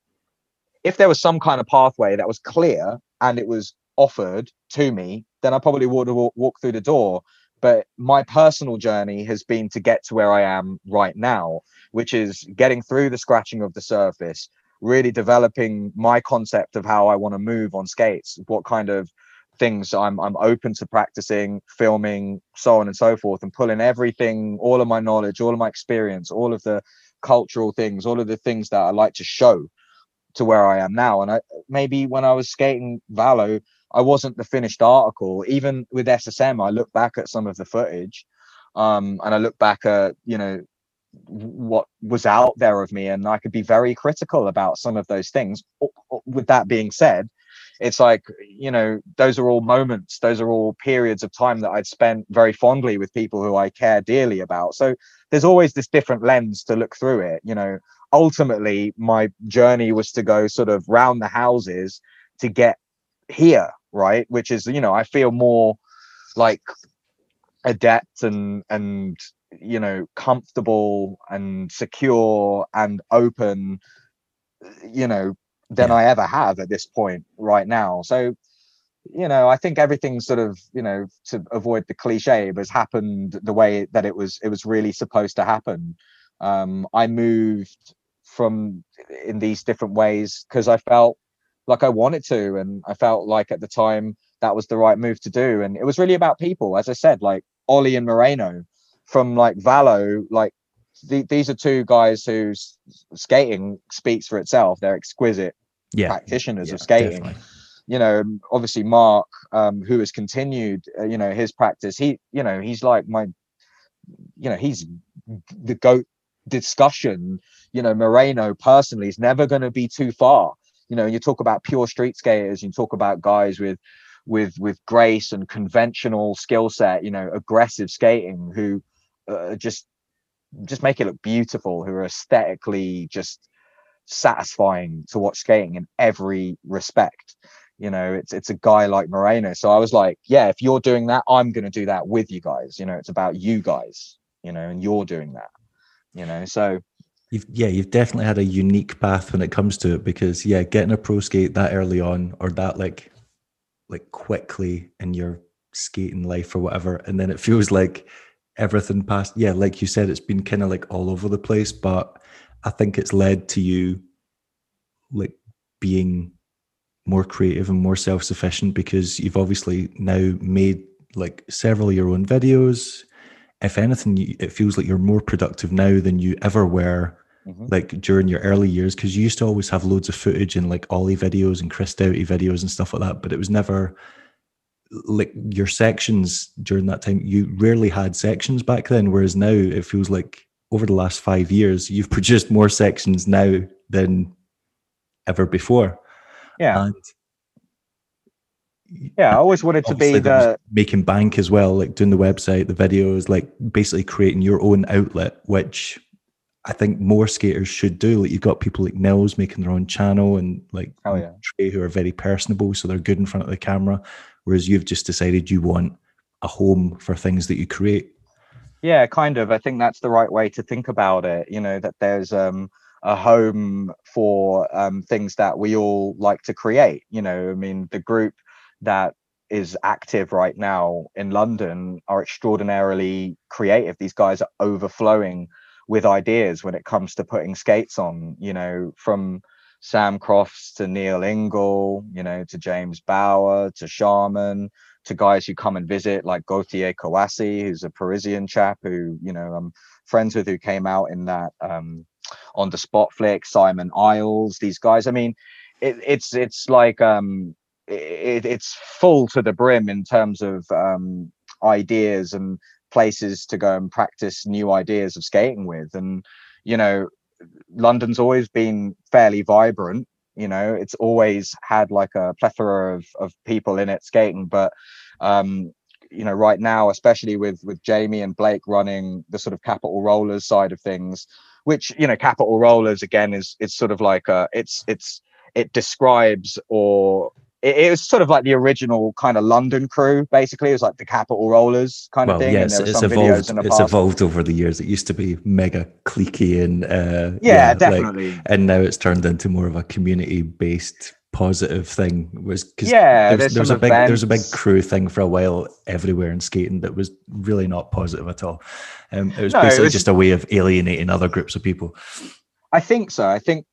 if there was some kind of pathway that was clear and it was offered to me then i probably would have walked through the door but my personal journey has been to get to where I am right now, which is getting through the scratching of the surface, really developing my concept of how I want to move on skates, what kind of things I'm I'm open to practicing, filming, so on and so forth, and pulling everything, all of my knowledge, all of my experience, all of the cultural things, all of the things that I like to show to where I am now. And I maybe when I was skating Valo, I wasn't the finished article. Even with SSM, I look back at some of the footage, um, and I look back at you know what was out there of me, and I could be very critical about some of those things. With that being said, it's like you know those are all moments, those are all periods of time that I'd spent very fondly with people who I care dearly about. So there's always this different lens to look through it. You know, ultimately my journey was to go sort of round the houses to get here right? Which is you know i feel more like adept and and you know comfortable and secure and open you know than yeah. i ever have at this point right now. So you know i think everything sort of you know to avoid the cliche has happened the way that it was it was really supposed to happen. Um i moved from in these different ways because i felt like I wanted to. And I felt like at the time that was the right move to do. And it was really about people, as I said, like Ollie and Moreno from like Valo, like th- these are two guys whose skating speaks for itself. They're exquisite yeah practitioners yeah, of skating. definitely. You know, obviously Mark, um, who has continued, uh, you know, his practice. He, you know, he's like my, you know, he's the goat discussion. You know, Moreno personally is never going to be too far. You know, you talk about pure street skaters, you talk about guys with with with grace and conventional skill set. You know, aggressive skating who uh, just just make it look beautiful. Who are aesthetically just satisfying to watch skating in every respect. You know, it's it's a guy like Moreno. So I was like, yeah, if you're doing that, I'm going to do that with you guys. You know, it's about you guys. You know, and you're doing that. You know, so You've, yeah, you've definitely had a unique path when it comes to it because yeah, getting a pro skate that early on or that like like quickly in your skating life or whatever, and then it *laughs* feels like everything past yeah, like you said, it's been kind of like all over the place, but I think it's led to you like being more creative and more self-sufficient because you've obviously now made like several of your own videos if anything, it feels like you're more productive now than you ever were, Mhm. like during your early years. Because you used to always have loads of footage and like Ollie videos and Chris Doughty videos and stuff like that, but it was never like your sections during that time. You rarely had sections back then, whereas now it feels like over the last five years you've *laughs* produced more sections now than ever before. yeah, And yeah. I always wanted to be obviously there was the making bank as well, like doing the website, the videos, like basically creating your own outlet, which I think more skaters should do. Like you've got people like Nils making their own channel and like Oh, yeah. Trey who are very personable, so they're good in front of the camera. Whereas you've just decided you want a home for things that you create. yeah kind of i think that's the right way to think about it you know that there's um a home for um things that we all like to create you know i mean the group that is active right now in london are extraordinarily creative these guys are overflowing with ideas when it comes to putting skates on you know from sam crofts to neil ingle you know to james bauer to Sharman to guys who come and visit, like Gauthier Kawasi, who's a Parisian chap who, you know, I'm friends with who came out in that um on the spot flick, Simon Isles, these guys. I mean, it, it's it's like um it, it's full to the brim in terms of um ideas and places to go and practice new ideas of skating with. And, you know, London's always been fairly vibrant you know it's always had like a plethora of, of people in it skating but um you know right now especially with with jamie and blake running the sort of capital rollers side of things which you know capital rollers again is it's sort of like uh it's it's it describes or it, it was sort of like the original kind of london crew basically it was like the capital rollers kind Well, of thing yes, it's evolved. videos in the It's evolved over the years. It used to be mega cliquey and uh, yeah, like- definitely and now it's turned into more of a community-based positive thing. Was because Yeah, there's, there's there's a big there's a big crew thing for a while everywhere in skating that was really not positive at all. Um, it was No, it basically was- just a way of alienating other groups of people. I think so. I think,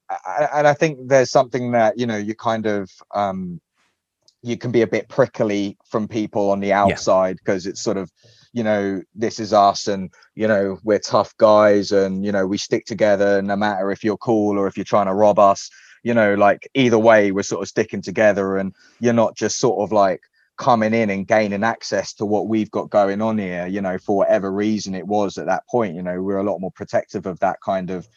and I think there's something that you know you kind of um, you can be a bit prickly from people on the outside because it's sort of you know this is us and you know we're tough guys and you know we stick together no matter if you're cool or if you're trying to rob us. You know like either way we're sort of sticking together and you're not just sort of like coming in and gaining access to what we've got going on here you know for whatever reason it was at that point. You know we're a lot more protective of that kind of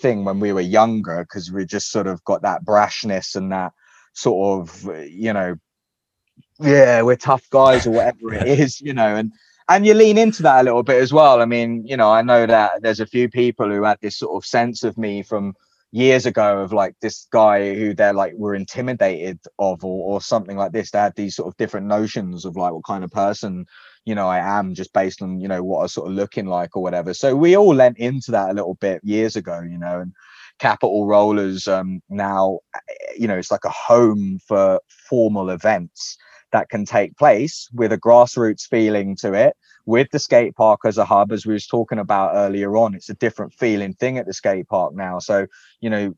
thing when we were younger because we just sort of got that brashness and that sort of you know yeah we're tough guys or whatever it is you know and and you lean into that a little bit as well. I mean you know i know that there's a few people who had this sort of sense of me from years ago of like this guy who they're like were intimidated of or, or something like this. They had these sort of different notions of like what kind of person you know i am just based on you know what i sort of looking like or whatever. So we all lent into that a little bit years ago you know and capital rollers um now you know it's like a home for formal events that can take place with a grassroots feeling to it with the skate park as a hub as we was talking about earlier on. It's a different feeling thing at the skate park now. So you know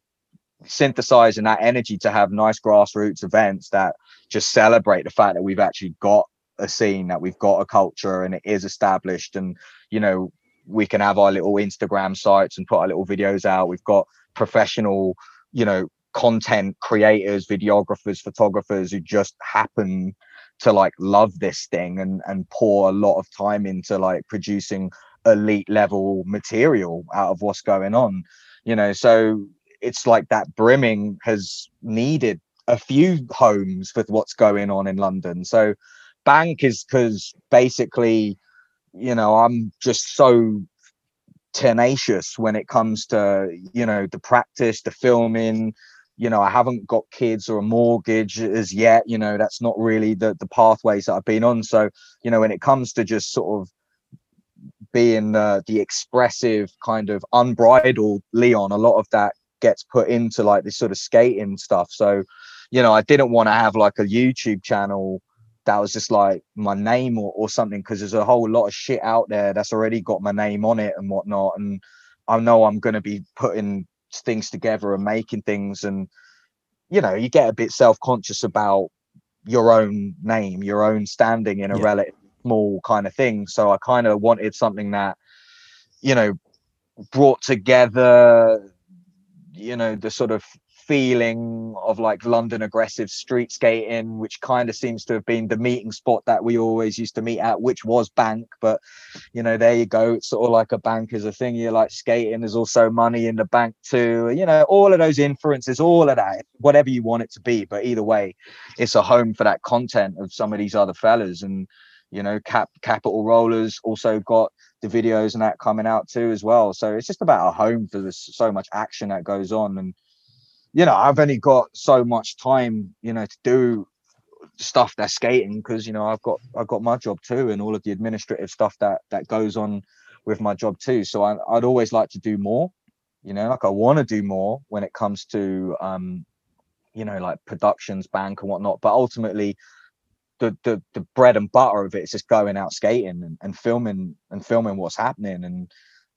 synthesizing that energy to have nice grassroots events that just celebrate the fact that we've actually got a scene that we've got a culture and it is established and you know we can have our little Instagram sites and put our little videos out. We've got professional, you know, content creators, videographers, photographers who just happen to like love this thing and and pour a lot of time into like producing elite level material out of what's going on you know so it's like that brimming has needed a few homes with what's going on in london so bank is because basically you know i'm just so tenacious when it comes to you know the practice the filming. You know i haven't got kids or a mortgage as yet you know that's not really the the pathways that i've been on. So you know when it comes to just sort of being uh, the expressive kind of unbridled leon a lot of that gets put into like this sort of skating stuff. So you know i didn't want to have like a youtube channel that was just like my name or, or something because there's a whole lot of shit out there that's already got my name on it and whatnot and i know i'm going to be putting things together and making things and you know you get a bit self-conscious about your own name your own standing in a yeah. relative small kind of thing so i kind of wanted something that you know brought together you know the sort of feeling of like London aggressive street skating, which kind of seems to have been the meeting spot that we always used to meet at, which was bank. But you know, there you go. It's sort of like a bank is a thing. You're like skating, there's also money in the bank too. You know, all of those inferences, all of that, whatever you want it to be. But either way, it's a home for that content of some of these other fellas. And you know, Cap Capital Rollers also got the videos and that coming out too as well. So it's just about a home for this so much action that goes on and you know, I've only got so much time, you know, to do stuff that's skating because you know I've got I've got my job too and all of the administrative stuff that that goes on with my job too. So I, I'd always like to do more, you know, like I want to do more when it comes to um, you know, like productions, bank and whatnot. But ultimately, the the the bread and butter of it is just going out skating and, and filming and filming what's happening and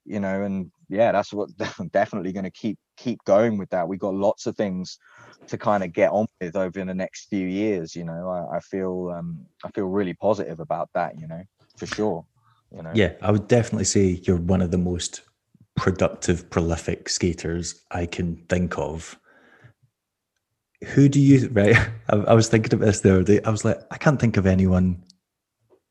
you know and yeah that's what *laughs* I'm definitely going to keep keep going with that. We got lots of things to kind of get on with over the next few years you know? I, I feel um i feel really positive about that you know for sure you know? Yeah i would definitely say you're one of the most productive prolific skaters i can think of. Who do you *laughs* right I, I was thinking of this the other day. I was like i can't think of anyone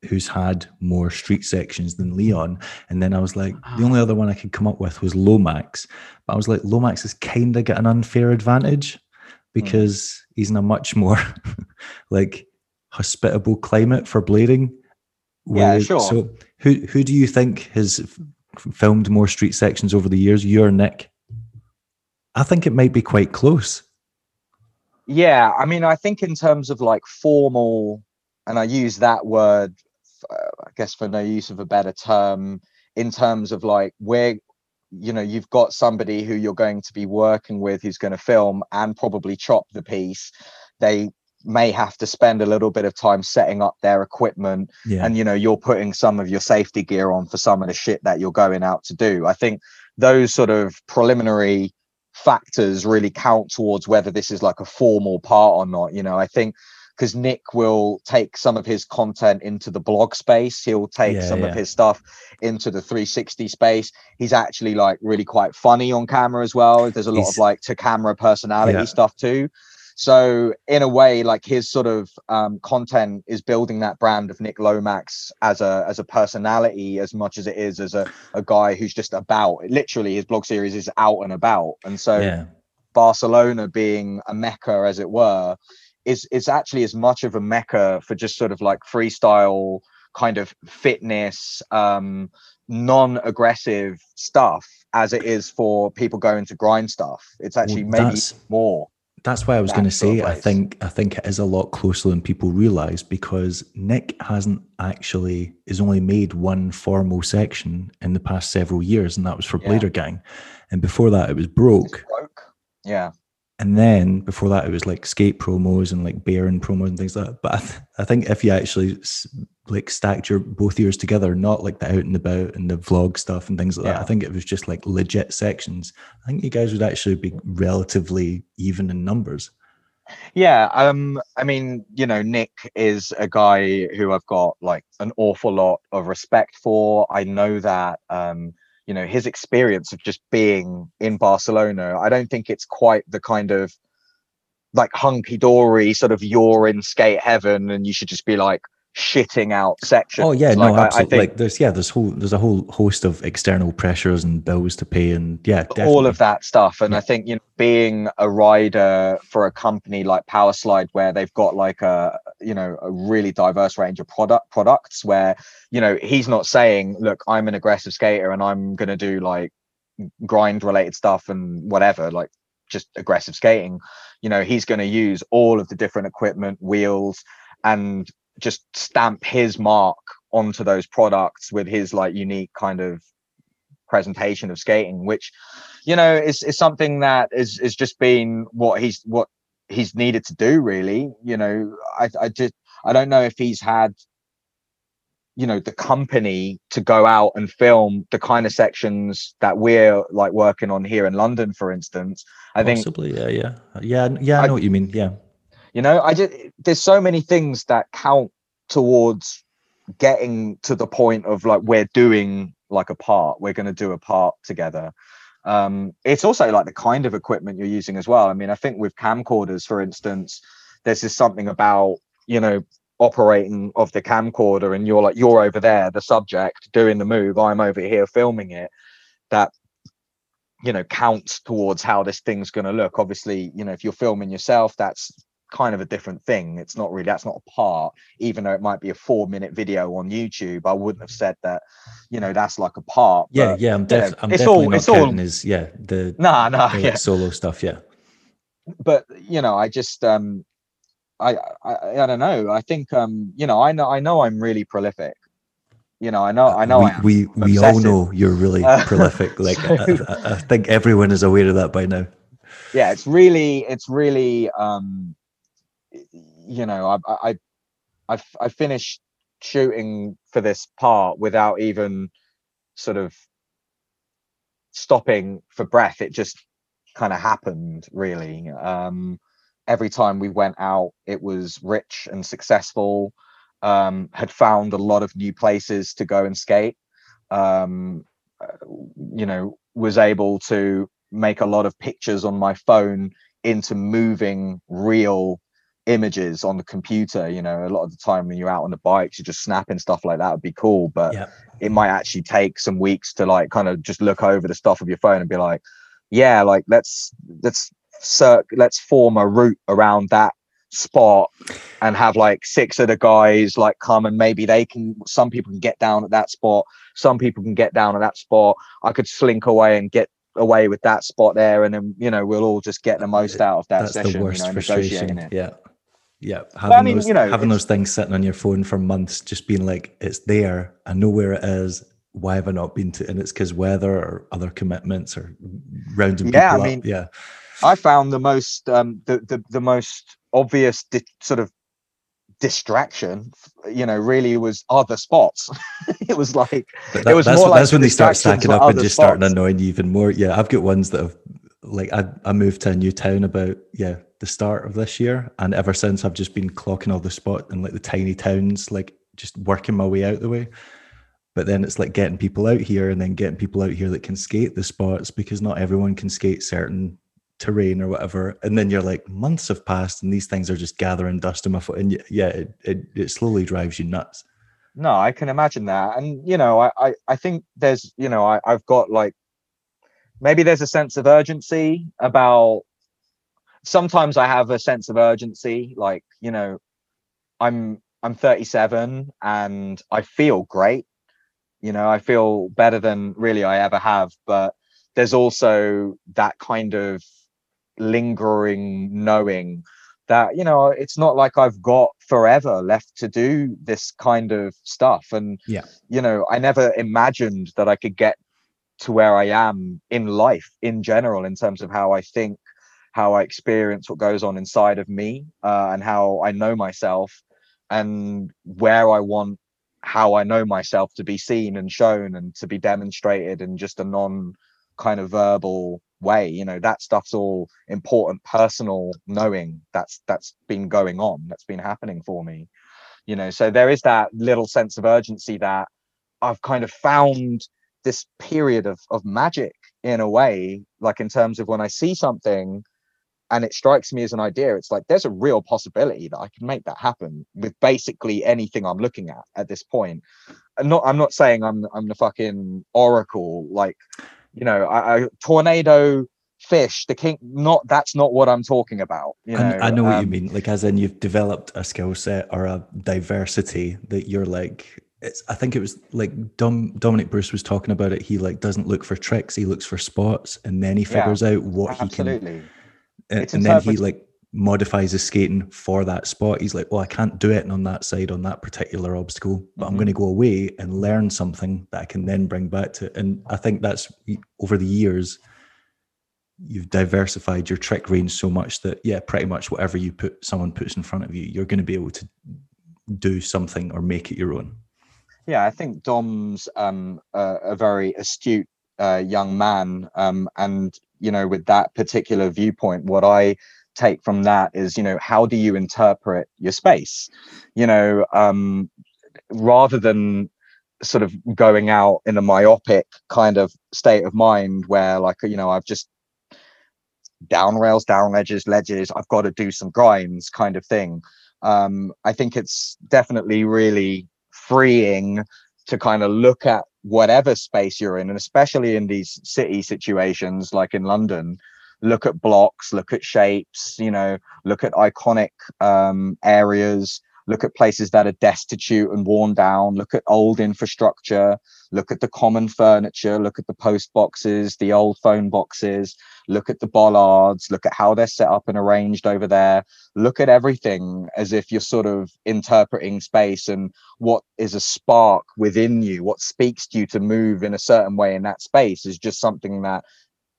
who's had more street sections than Leon. And then I was like, the only other one I could come up with was Lomax. But I was like, Lomax has kind of got an unfair advantage because mm. he's in a much more *laughs* like hospitable climate for blading. Yeah, sure. So who who do you think has filmed more street sections over the years, you or Nick? I think it might be quite close. Yeah, I mean, I think in terms of like formal, and I use that word I guess for no use of a better term, in terms of like where you know you've got somebody who you're going to be working with who's going to film and probably chop the piece. They may have to spend a little bit of time setting up their equipment yeah. and you know you're putting some of your safety gear on for some of the shit that you're going out to do i think those sort of preliminary factors really count towards whether this is like a formal part or not you know i think because Nick will take some of his content into the blog space. He'll take yeah, some yeah. of his stuff into the 360 space. He's actually like really quite funny on camera as well. There's a lot He's, of like to camera personality yeah. stuff too. So in a way, like his sort of um, content is building that brand of Nick Lomax as a as a personality as much as it is as a, a guy who's just about. Literally, his blog series is out and about, and so Barcelona being a mecca, as it were, is is actually as much of a mecca for just sort of like freestyle kind of fitness um non-aggressive stuff as it is for people going to grind stuff it's actually well, maybe more that's why I was going to say I think I think it is a lot closer than people realize because Nick hasn't actually is only made one formal section in the past several years and that was for yeah. Blader Gang and before that it was broke. broke. Yeah and then before that it was like skate promos and like Baron promos and things like that but I, th- I think if you actually like stacked your both years together not like the out and about and the vlog stuff and things like yeah. that i think it was just like legit sections i think you guys would actually be relatively even in numbers Yeah, um, I mean, you know, Nick is a guy who I've got like an awful lot of respect for. I know that um, you know, his experience of just being in Barcelona, I don't think it's quite the kind of like hunky dory sort of you're in skate heaven and you should just be like shitting out sections. Oh yeah, like, no, absolutely. I, I think like there's yeah, there's whole there's a whole host of external pressures and bills to pay, and yeah, definitely. all of that stuff. And Yeah. I think you know, being a rider for a company like Powerslide, where they've got like a you know a really diverse range of product products, where you know he's not saying, look, I'm an aggressive skater and I'm gonna do like grind related stuff and whatever, like just aggressive skating. You know, he's going to use all of the different equipment, wheels, and just stamp his mark onto those products with his like unique kind of presentation of skating, which you know is is something that is is just been what he's what he's needed to do. Really, you know, I I just I don't know if he's had you know the company to go out and film the kind of sections that we're like working on here in london for instance i think possibly yeah, yeah, yeah, yeah. I I- know what you mean. Yeah, you know i just there's so many things that count towards getting to the point of like we're doing like a part we're going to do a part together. Um it's also like the kind of equipment you're using as well. I mean i think with camcorders for instance there's just something about you know operating of the camcorder and you're like you're over there the subject doing the move i'm over here filming it that you know counts towards how this thing's going to look. Obviously you know if you're filming yourself that's kind of a different thing it's not really that's not a part even though it might be a four minute video on youtube i wouldn't have said that you know that's like a part yeah, but, yeah. I'm, you know, I'm it's definitely all- not it's all- as yeah the, nah nah the, like, yeah solo stuff. Yeah, but you know i just um I, I i don't know i think um you know i know i know i'm really prolific you know i know i know we I we, we all know you're really Uh, *laughs* prolific. Like so- I, I think everyone is aware of that by now. yeah it's really it's really um you know i i i i, finished shooting for this part without even sort of stopping for breath. It just kind of happened really. Um every time we went out it was rich and successful. Um had found a lot of new places to go and skate. Um uh, you know was able to make a lot of pictures on my phone into moving real images on the computer you know a lot of the time when you're out on the bikes you're just snapping stuff like that would be cool but Yeah, it might actually take some weeks to like kind of just look over the stuff of your phone and be like yeah like let's let's cir- let's form a route around that spot and have like six of the guys like come and maybe they can some people can get down at that spot some people can get down at that spot. I could slink away and get away with that spot there and then you know we'll all just get the uh, most out of that that's session the worst you know negotiating it. Yeah, yeah. I Having mean, those you know, having those things sitting on your phone for months, just being like, it's there. I know where it is. Why have I not been to? And it's because weather or other commitments or rounding Yeah, I people mean, up. Yeah, I found the most um, the, the the most obvious di- sort of distraction, you know, really was other spots. *laughs* it was like But it was that's more like that's the when they start stacking up and just starting annoying you even more. Yeah, I've got ones that have like I, I moved to a new town about yeah the start of this year, and ever since I've just been clocking all the spot and like the tiny towns, like just working my way out the way. But then it's like getting people out here and then getting people out here that can skate the spots because not everyone can skate certain terrain or whatever. And then you're like, months have passed and these things are just gathering dust in my foot. And yeah, it, it, it slowly drives you nuts. No, I can imagine that. And you know, I I, I think there's, you know, I, I've got like maybe there's a sense of urgency about sometimes I have a sense of urgency, like, you know, I'm I'm 37 and I feel great. You know, I feel better than really I ever have, but there's also that kind of lingering knowing that you know it's not like I've got forever left to do this kind of stuff and Yeah. you know I never imagined that I could get to where I am in life in general in terms of how I think how I experience what goes on inside of me uh, and how I know myself and where I want how I know myself to be seen and shown and to be demonstrated in just a non kind of verbal way you know that stuff's all important personal knowing that's that's been going on that's been happening for me you know. So there is that little sense of urgency that i've kind of found this period of of magic in a way like in terms of when i see something and it strikes me as an idea it's like there's a real possibility that i can make that happen with basically anything i'm looking at at this point I'm not i'm not saying i'm i'm the fucking oracle like you know I, I tornado fish the king not that's not what i'm talking about you know I, I know what you Um, mean. Like, as in, you've developed a skill set or a diversity that you're like. It's. I think it was like Dom, Dominic Bruce was talking about it. He like doesn't look for tricks. He looks for spots, and then he Yeah, figures out what he can. absolutely And, It's and then he like modifies his skating for that spot. He's like, well, I can't do it on that side on that particular obstacle, but I'm Mhm. going to go away and learn something that I can then bring back to. And I think that's over the years you've diversified your trick range so much that yeah pretty much whatever you put someone puts in front of you you're going to be able to do something or make it your own yeah i think dom's um a, a very astute uh, young man um and you know with that particular viewpoint what i take from that is you know how do you interpret your space? You know um rather than sort of going out in a myopic kind of state of mind where like you know i've just down rails down ledges ledges i've got to do some grinds kind of thing um i think it's definitely really freeing to kind of look at whatever space you're in and especially in these city situations like in london look at blocks look at shapes you know look at iconic um areas look at places that are destitute and worn down. Look at old infrastructure. Look at the common furniture. Look at the post boxes the old phone boxes. Look at the bollards. Look at how they're set up and arranged over there. Look at everything as if you're sort of interpreting space and what is a spark within you what speaks to you to move in a certain way in that space is just something that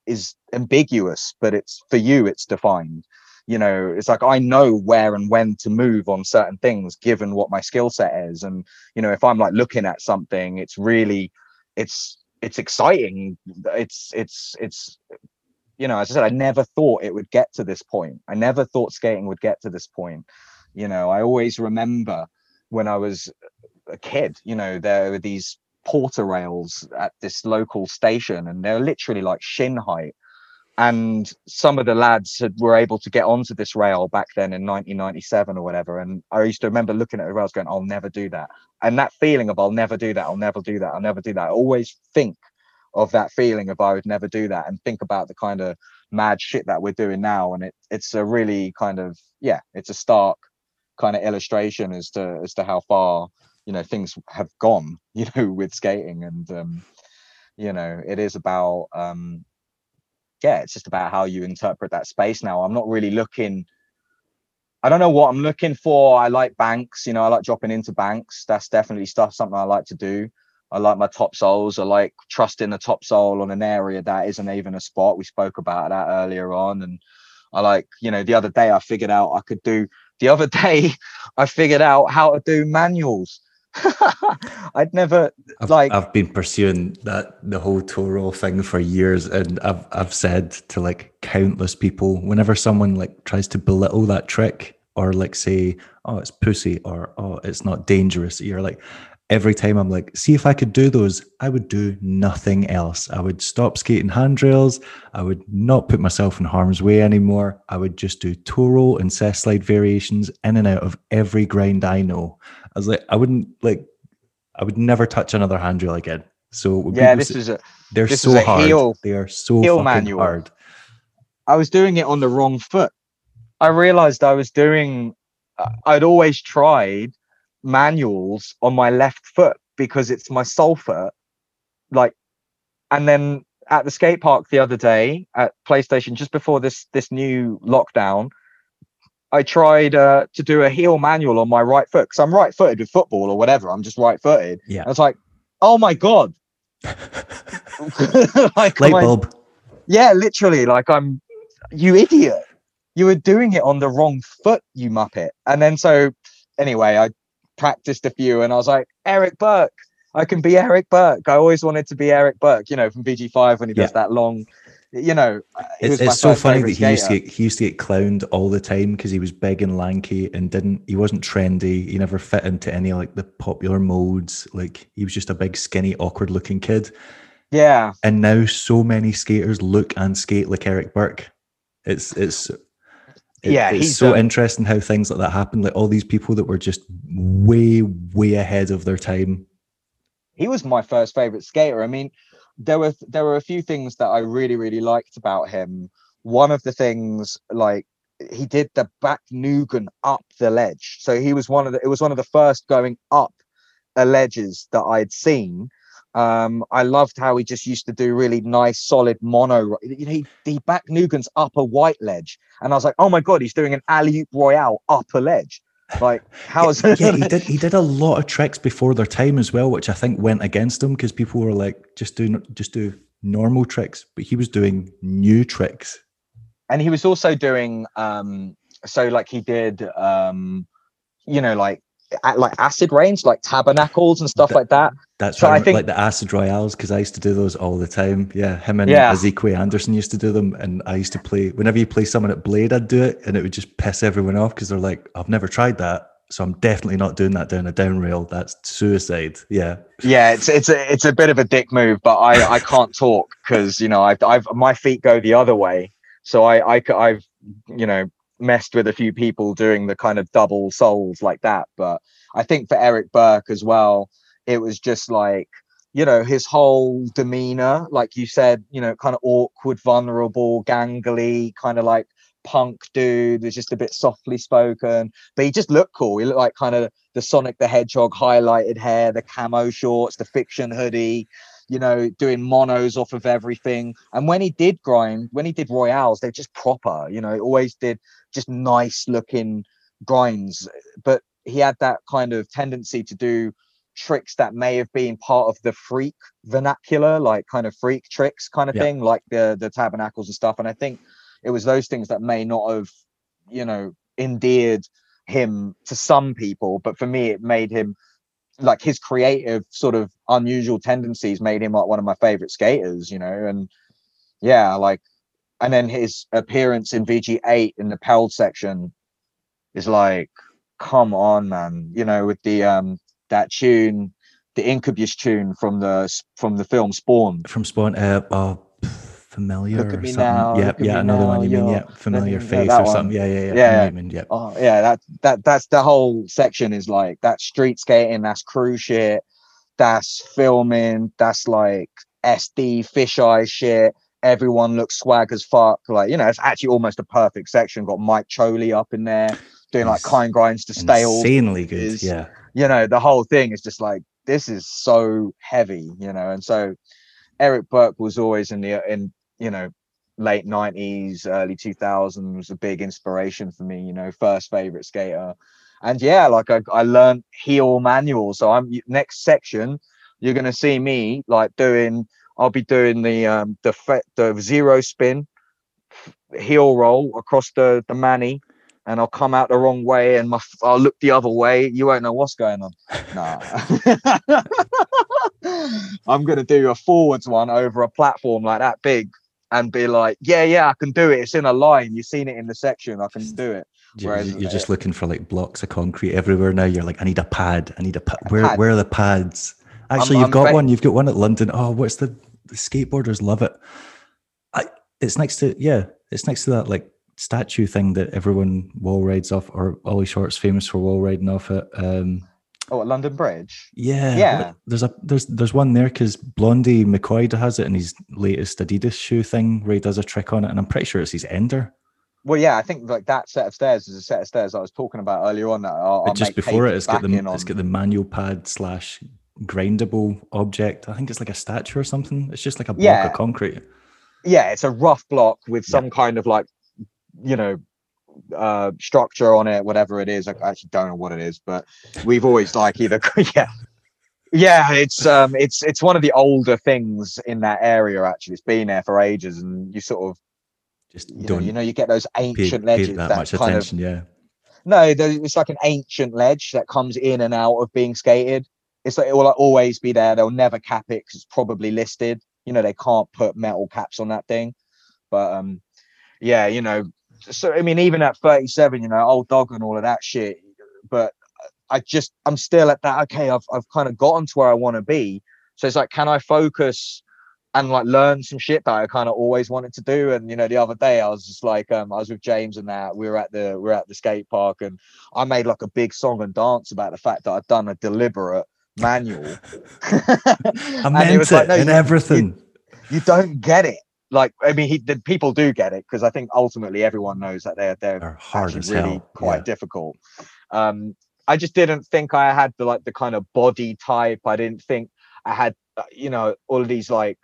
is ambiguous but it's for you it's defined you know it's like i know where and when to move on certain things given what my skill set is. And you know if i'm like looking at something it's really it's it's exciting. It's it's it's you know as i said i never thought it would get to this point. I never thought skating would get to this point. You know i always remember when i was a kid you know there were these porter rails at this local station and they're literally like shin height and some of the lads had, were able to get onto this rail back then in 1997 or whatever and i used to remember looking at the rails going i'll never do that and that feeling of i'll never do that i'll never do that i'll never do that i always think of that feeling of i would never do that and think about the kind of mad shit that we're doing now and it, it's a really kind of yeah it's a stark kind of illustration as to as to how far you know things have gone *laughs* you know with skating and um you know it is about um yeah it's just about how you interpret that space now. I'm not really looking i don't know what i'm looking for. I like banks you know i like dropping into banks. That's definitely stuff something i like to do. I like my top souls i like trusting the top soul on an area that isn't even a spot. We spoke about that earlier on and i like you know the other day i figured out i could do the other *laughs* day i figured out how to do manuals *laughs* i'd never I've, like I've been pursuing that the whole toe roll thing for years and I've I've said to like countless people whenever someone like tries to belittle that trick or like say oh it's pussy or oh it's not dangerous you're like every time I'm like see if I could do those I would do nothing else. I would stop skating handrails. I would not put myself in harm's way anymore. I would just do toe roll and cess slide variations in and out of every grind I know I was like I wouldn't like I would never touch another handrail again. So yeah this say- is a they're so is a hard. heel- they are so heel fucking manual. hard. I was doing it on the wrong foot. I realized I was doing, I'd always tried manuals on my left foot because it's my sole foot. Like, and then at the skate park the other day at PlayStation, just before this this new lockdown, I tried uh, to do a heel manual on my right foot because I'm right footed with football or whatever. I'm just right footed. Yeah. I was like, oh my god, *laughs* *laughs* like Light am I- yeah, literally, like I'm you idiot. You were doing it on the wrong foot, you muppet. And then so anyway, I practiced a few and I was like, Eric Burke, I can be Eric Burke. I always wanted to be Eric Burke, you know, from VG5 when he does that long, you know. It's, it's so funny that he used to get, he used to get clowned all the time because he was big and lanky and didn't he wasn't trendy. He never fit into any like the popular modes. Like he was just a big, skinny, awkward looking kid. Yeah, And now so many skaters look and skate like Eric Burke. It's it's it- Yeah, it's so interesting how things like that happen. Like all these people that were just way, way ahead of their time. he was my first favorite skater. I mean, there were there were a few things that I really really liked about him. One of the things like he did the back Nugan up the ledge. So he was one of the it was one of the first going up ledges that I'd seen. Um, I loved how he just used to do really nice, solid mono. You know, he, he back Nugan's up a white ledge, and I was like, "Oh my god, he's doing an alley oop royale up a ledge!" Like, how is yeah, he did. He did a lot of tricks before their time as well, which I think went against him because people were like, just do just do normal tricks, but he was doing new tricks. and he was also doing um so like he did um you know like like acid rains like tabernacles and stuff Th- like that That's So why I I think- like the acid royales because I used to do those all the time. Yeah, him and Yeah. Ezekiel Anderson used to do them, and I used to play. Whenever you play someone at Blade, I'd do it, and it would just piss everyone off because they're like, "I've never tried that, so I'm definitely not doing that down a down rail. That's suicide." Yeah, yeah it's it's a it's a bit of a dick move but i i *laughs* can't talk because you know i've i've my feet go the other way so I I've you know messed with a few people doing the kind of double souls like that but i think for eric burke as well it was just like you know his whole demeanor like you said you know kind of awkward vulnerable gangly kind of like punk dude was just a bit softly spoken but he just looked cool. He looked like kind of the sonic the hedgehog highlighted hair the camo shorts the fiction hoodie you know doing monos off of everything. And when he did grind when he did royales they're just proper you know always did just nice looking grinds. But he had that kind of tendency to do tricks that may have been part of the freak vernacular like kind of freak tricks kind of Yeah. thing like the the tabernacles and stuff. And i think it was those things that may not have you know endeared him to some people but for me it made him like his creative sort of unusual tendencies made him like one of my favorite skaters you know? And yeah like and then his appearance in vg8 in the peld section is like come on man you know with the um that tune the incubus tune from the from the film spawn from Spawn. Uh, oh, familiar Look at or me something. now, yeah, yeah, another one. You mean yeah, familiar yeah, face that or something. Yeah, yeah, yeah. I Yeah. mean, yeah. Oh yeah, that that that's the whole section is like that's street skating, that's crew shit, that's filming, that's like SD fisheye shit. Everyone looks swag as fuck. Like, you know, it's actually almost a perfect section. Got Mike Choley up in there doing like kind grinds to stale. Insanely good. is- Yeah. You know, the whole thing is just like this is so heavy, you know, and so Eric Burke was always in the in, you know, late 90s early 2000s was a big inspiration for me you know first favorite skater and yeah like i, I learned heel manual so i'm next section you're going to see me like doing i'll be doing the um the fe- the zero spin heel roll across the the manny and i'll come out the wrong way and my f- i'll look the other way you won't know what's going on *laughs* nah *laughs* i'm going to do a forwards one over a platform like that big and be like, yeah, yeah, I can do it. It's in a line. You've seen it in the section. I can do it. You're uh, just looking for like blocks of concrete everywhere now. You're like, I need a pad. I need a pad. A Where pad. where are the pads? Actually, I'm you've got ba- one. You've got one at London. Oh, what's the, the skateboarders love it. I it's next to yeah, it's next to that like statue thing that everyone wall rides off, or Ollie Short's famous for wall riding off it. Um, Oh, at London Bridge. yeah, Yeah. There's a there's there's one there because Blondie McCoy has it in his latest Adidas shoe thing where he does a trick on it, and I'm pretty sure it's his ender. Well, yeah, I think like that set of stairs is a set of stairs I was talking about earlier on. That I'll, I'll just before it, it's got the it's got the manual pad slash grindable object. I think it's like a statue or something. It's just like a block Yeah. of concrete. yeah, it's a rough block with Yeah. some kind of like, you know, uh structure on it, whatever it is. I actually don't know what it is, but we've always like either *laughs* yeah. Yeah, it's um it's it's one of the older things in that area actually. It's been there for ages and you sort of Just you know, don't you know you get those pay, ancient pay ledges that, that, much kind attention. yeah, no, it's like an ancient ledge that comes in and out of being skated. It's like it will always be there. They'll never cap it because it's probably listed. You know, they can't put metal caps on that thing. But um, yeah, you know, so I mean, even at 37, you know, old dog and all of that shit. But I just I'm still at that. Okay, I've I've kind of gotten to where I want to be. So it's like, can I focus and like learn some shit that I kind of always wanted to do. And you know, the other day I was just like, um, I was with James and that we were at the we are at the skate park, and I made like a big song and dance about the fact that I'd done a deliberate manual. I meant it, like, no, and you, everything. You, you, don't get it. Like, I mean, he, the people do get it because I think ultimately everyone knows that they're they're, they're hard as really hell. quite yeah. difficult. Um, I just didn't think I had the like the kind of body type. I didn't think I had, uh, you know, all of these like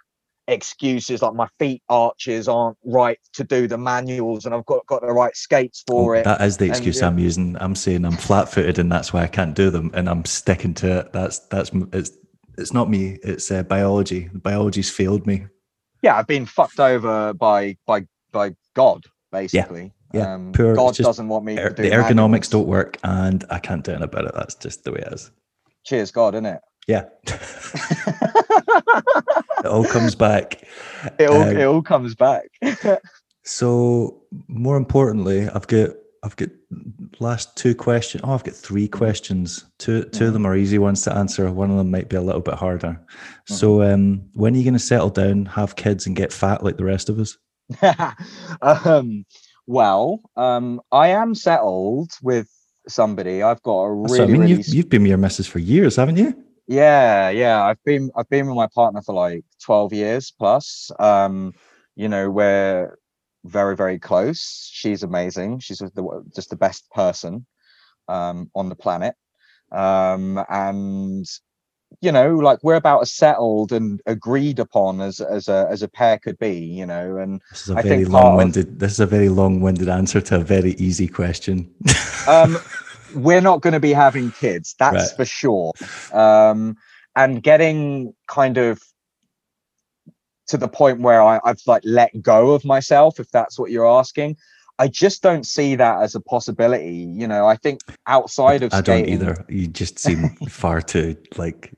excuses like my feet arches aren't right to do the manuals and I've got got the right skates for oh, it. That is the excuse and, I'm using. I'm saying I'm flat footed and that's why I can't do them and I'm sticking to it. That's that's it's it's not me. It's uh, biology. Biology's failed me. Yeah, I've been fucked over by by by God basically. Yeah, yeah. Um, Poor, God doesn't want me er, The ergonomics manuals. don't work and I can't do anything about it. That's just the way it is. Cheers, God, isn't it? Yeah. *laughs* *laughs* it all comes back. It all, um, it all comes back. *laughs* so more importantly, I've got I've got last two questions. Oh, I've got three questions. Two two mm. of them are easy ones to answer. One of them might be a little bit harder. Mm-hmm. So um, when are you going to settle down, have kids, and get fat like the rest of us? *laughs* um, well, um, I am settled with somebody. I've got a really. So, I mean, really... You've, you've been with your missus for years, haven't you? Yeah, yeah. I've been I've been with my partner for like 12 years plus. Um, you know, we're very, very close. She's amazing. She's the, just the best person um, on the planet. Um, and you know, like we're about as settled and agreed upon as as a as a pair could be, you know. And this is a I very long-winded. Of, this is a very long-winded answer to a very easy question. um, *laughs* we're not going to be having kids that's right. for sure. Um and getting kind of to the point where I, i've like let go of myself if that's what you're asking i just don't see that as a possibility you know? I think outside of i skating, don't either. You just seem far too like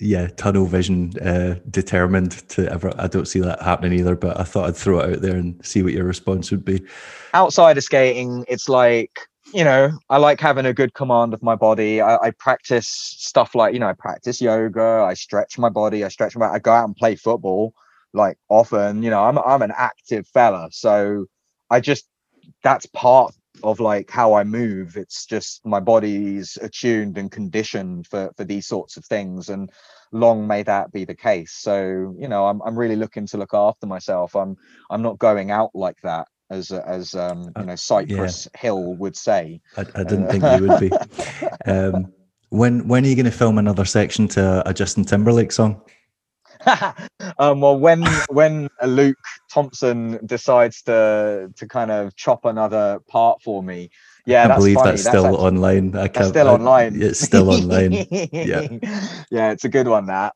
yeah tunnel vision uh determined to ever i don't see that happening either but i thought i'd throw it out there and see what your response would be. Outside of skating it's like you know, I like having a good command of my body. I, I, practice stuff like, you know, I practice yoga, I stretch my body, I stretch my I go out and play football like often, you know, I'm I'm an active fella. So I just that's part of like how I move. It's just my body's attuned and conditioned for for these sorts of things. And long may that be the case. So, you know, I'm I'm really looking to look after myself. I'm I'm not going out like that as as um, uh, you know Cypress yeah. Hill would say. I, I didn't uh, think you would be. *laughs* Um, when when are you going to film another section to a Justin Timberlake song? *laughs* um, well, when when Luke Thompson decides to to kind of chop another part for me, yeah, I believe funny. that's still that's actually, online. I can't. Still I, online. It's still online. *laughs* yeah, yeah, it's a good one. That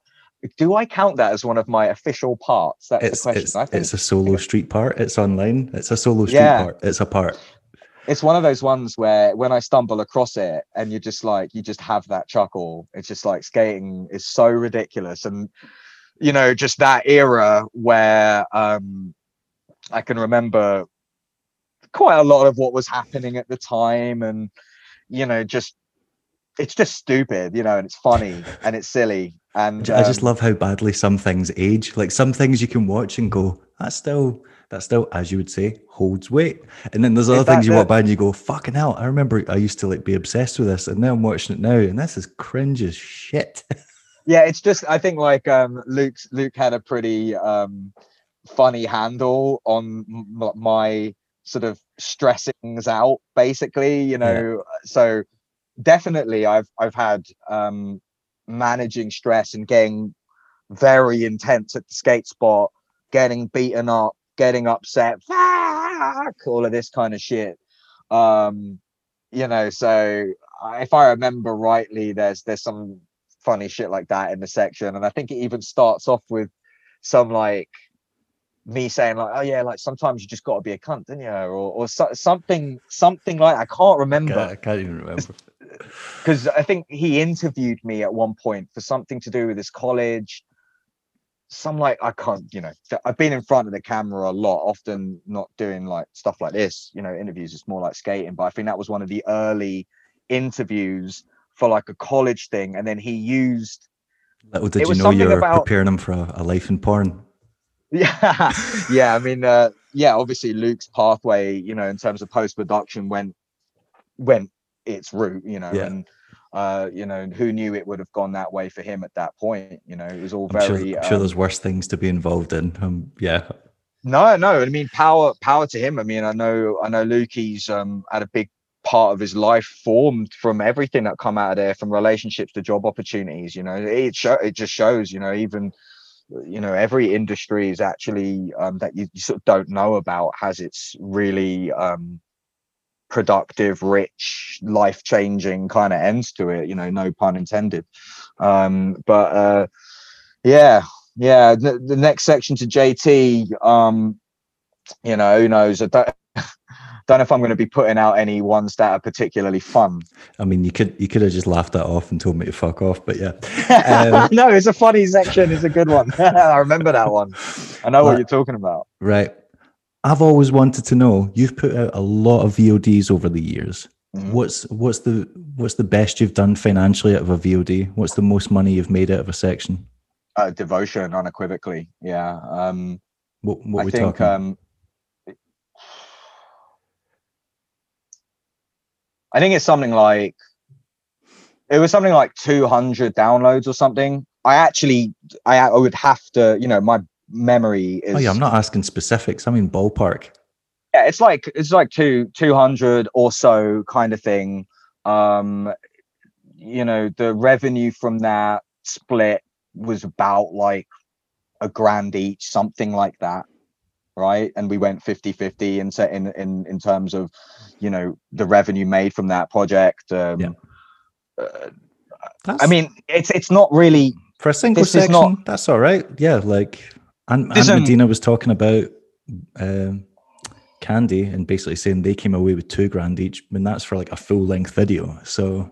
do I count that as one of my official parts? That's it's, the question. It's, I think. it's a solo street part. It's online. It's a solo street yeah. part. It's a part. It's one of those ones where when I stumble across it and you're just like you just have that chuckle. It's just like skating is so ridiculous. And you know, just that era where um I can remember quite a lot of what was happening at the time and you know, just it's just stupid, you know, and it's funny and it's silly and I just um, love how badly some things age. Like some things you can watch and go, that's still that still, as you would say, holds weight. And then there's other things you walk by and you go, fucking hell. I remember I used to like be obsessed with this, and now I'm watching it now, and this is cringe as shit. *laughs* yeah, it's just I think like um Luke's Luke had a pretty um funny handle on m- my sort of stressings out, basically, you know. Yeah. So definitely I've I've had um managing stress and getting very intense at the skate spot, getting beaten up, getting upset, fuck, all of this kind of shit. Um, you know, so if I remember rightly, there's there's some funny shit like that in the section, and I think it even starts off with some like me saying like, "Oh yeah, like sometimes you just got to be a cunt, didn't you?" Or or so, something something like I can't remember. I can't even remember. Because I think he interviewed me at one point for something to do with his college. Some like I can't, you know, I've been in front of the camera a lot, often not doing like stuff like this, you know, interviews. It's more like skating, but I think that was one of the early interviews for like a college thing, and then he used. Little did you know you were about, preparing him for a, a life in porn. *laughs* Yeah, yeah. I mean, uh, yeah. Obviously, Luke's pathway, you know, in terms of post production, went went its route, you know, yeah. and uh, you know, who knew it would have gone that way for him at that point? You know, it was all I'm very. Sure, I'm sure there's um, worse things to be involved in. Um, yeah. No, no. I mean, power, power to him. I mean, I know, I know, Lukey's um, had a big part of his life formed from everything that come out of there, from relationships to job opportunities. You know, it show, it just shows. You know, even you know every industry is actually um, that you, you, sort of don't know about has its really um, productive rich life changing kind of ends to it you know no pun intended um, but uh, yeah yeah the, the, next section to jt um, you know who knows I don't *laughs* don't know if I'm going to be putting out any ones that are particularly fun. I mean, you could you could have just laughed that off and told me to fuck off, but yeah. *laughs* Um, no, it's a funny section. It's a good one. *laughs* I remember that one. I know what you're talking about. Right. I've always wanted to know. You've put out a lot of VODs over the years. Mm-hmm. What's what's the what's the best you've done financially out of a VOD? What's the most money you've made out of a section? Uh, devotion, unequivocally. Yeah. Um, what what I we think, talking? Um, I think it's something like it was something like 200 downloads or something. I actually I, I would have to, you know, my memory is Oh yeah, I'm not asking specifics. I mean ballpark. Yeah, it's like it's like two 200 or so kind of thing. Um you know, the revenue from that split was about like a grand each, something like that right and we went 50 50 in, in in in terms of you know the revenue made from that project um yeah. uh, i mean it's it's not really for a single section not, that's all right yeah like and, and medina was talking about um candy and basically saying they came away with two grand each and that's for like a full length video so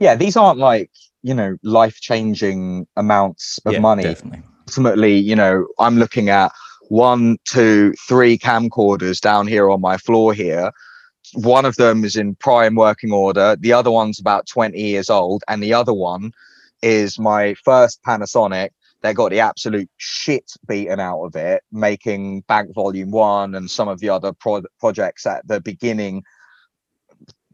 yeah these aren't like you know life changing amounts of yeah, money definitely ultimately you know i'm looking at one, two, three camcorders down here on my floor here. One of them is in prime working order. The other one's about 20 years old. And the other one is my first Panasonic that got the absolute shit beaten out of it, making Bank Volume 1 and some of the other pro- projects at the beginning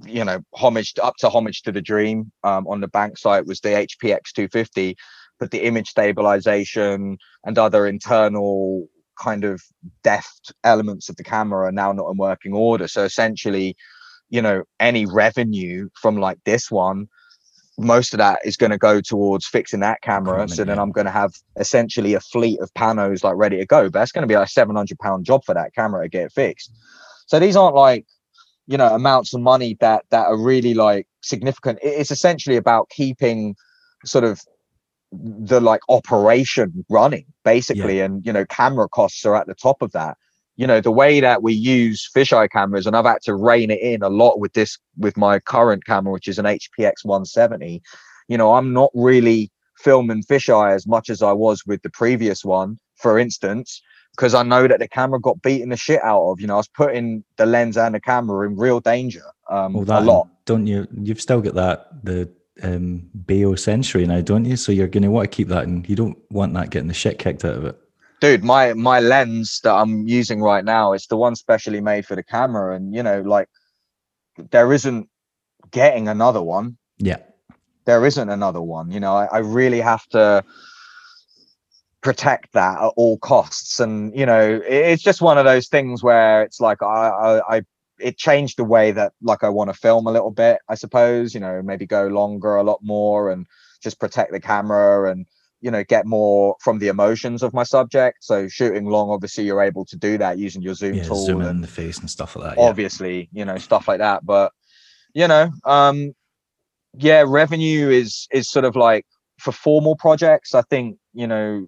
you know homage up to homage to the dream um, on the bank site was the hpx 250 but the image stabilization and other internal kind of deft elements of the camera are now not in working order. So essentially, you know, any revenue from like this one, most of that is going to go towards fixing that camera. so then I'm going to have essentially a fleet of panos like ready to go. But that's going to be like 700 pound job for that camera to get fixed. So these aren't like, you know, amounts of money that that are really like significant. It's essentially about keeping sort of the like operation running basically yeah. and you know camera costs are at the top of that you know the way that we use fisheye cameras and i've had to rein it in a lot with this with my current camera which is an hpx 170 you know i'm not really filming fisheye as much as i was with the previous one for instance because i know that the camera got beaten the shit out of you know i was putting the lens and the camera in real danger um well, that, a lot don't you you've still got that the um, Century now, don't you? So you're going to want to keep that, and you don't want that getting the shit kicked out of it. Dude, my my lens that I'm using right now is the one specially made for the camera, and you know, like there isn't getting another one. Yeah, there isn't another one. You know, I, I really have to protect that at all costs, and you know, it's just one of those things where it's like I I, I it changed the way that like I want to film a little bit, I suppose, you know, maybe go longer a lot more and just protect the camera and you know get more from the emotions of my subject so shooting long obviously you're able to do that using your zoom yeah, tool zoom in the face and stuff like that obviously yeah. you know stuff like that but you know um yeah revenue is is sort of like for formal projects i think you know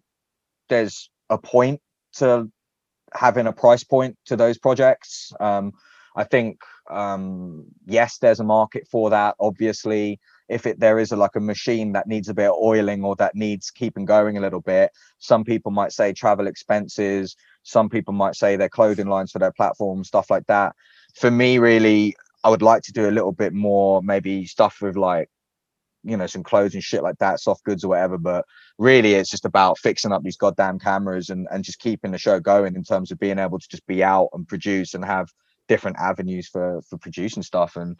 there's a point to having a price point to those projects. Um, I think um, yes, there's a market for that. Obviously, if it there is a like a machine that needs a bit of oiling or that needs keeping going a little bit, some people might say travel expenses. Some people might say their clothing lines for their platform, stuff like that. For me, really, I would like to do a little bit more, maybe stuff with like you know some clothes and shit like that soft goods or whatever but really it's just about fixing up these goddamn cameras and and just keeping the show going in terms of being able to just be out and produce and have different avenues for for producing stuff and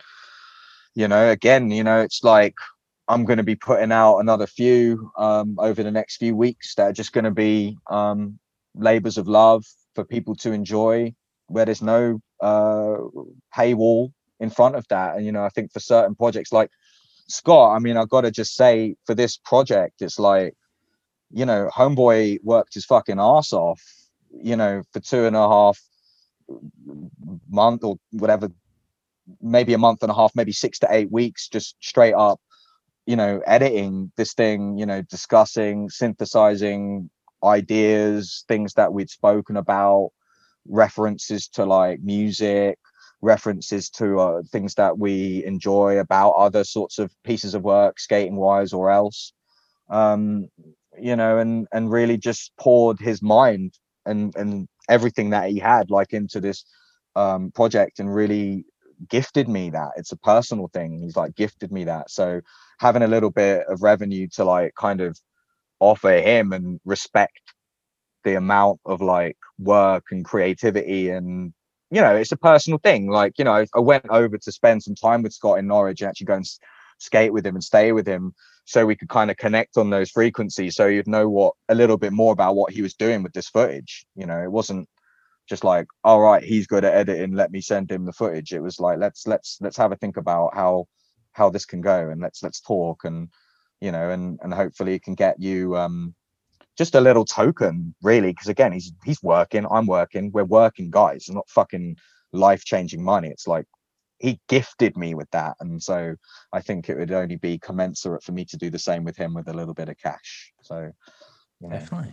you know again you know it's like i'm going to be putting out another few um over the next few weeks that are just going to be um labors of love for people to enjoy where there's no uh paywall in front of that. And you know i think for certain projects like Scott, I mean, I've got to just say for this project, it's like, you know, Homeboy worked his fucking ass off, you know, for two and a half month or whatever, maybe a month and a half, maybe six to eight weeks, just straight up, you know, editing this thing, you know, discussing, synthesizing ideas, things that we'd spoken about, references to like music, references to uh, things that we enjoy about other sorts of pieces of work, skating wise or else. Um, you know, and and really just poured his mind and and everything that he had like into this um, project and really gifted me that. It's a personal thing. He's like gifted me that. So having a little bit of revenue to like kind of offer him and respect the amount of like work and creativity and you know, it's a personal thing. Like, you know, I went over to spend some time with Scott in Norwich and actually go and skate with him and stay with him so we could kind of connect on those frequencies so you'd know what a little bit more about what he was doing with this footage. You know, it wasn't just like, all right, he's good at editing, let me send him the footage. It was like, let's let's let's have a think about how how this can go and let's let's talk and you know and and hopefully it can get you um just a little token, really, because again, he's he's working, I'm working, we're working guys. It's not fucking life changing money. It's like he gifted me with that, and so I think it would only be commensurate for me to do the same with him with a little bit of cash. So, you know, definitely,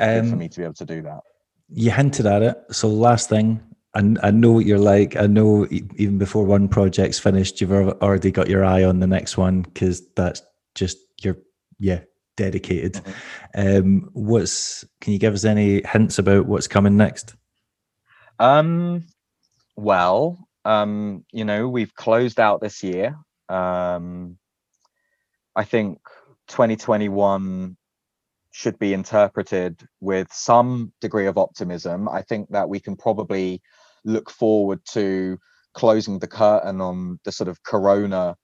um, for me to be able to do that. You hinted at it. So, last thing, I, I know what you're like. I know even before one project's finished, you've already got your eye on the next one because that's just your yeah dedicated. Mm-hmm. Um, what's can you give us any hints about what's coming next? Um, well, um, you know, we've closed out this year. Um, I think 2021 should be interpreted with some degree of optimism. I think that we can probably look forward to closing the curtain on the sort of corona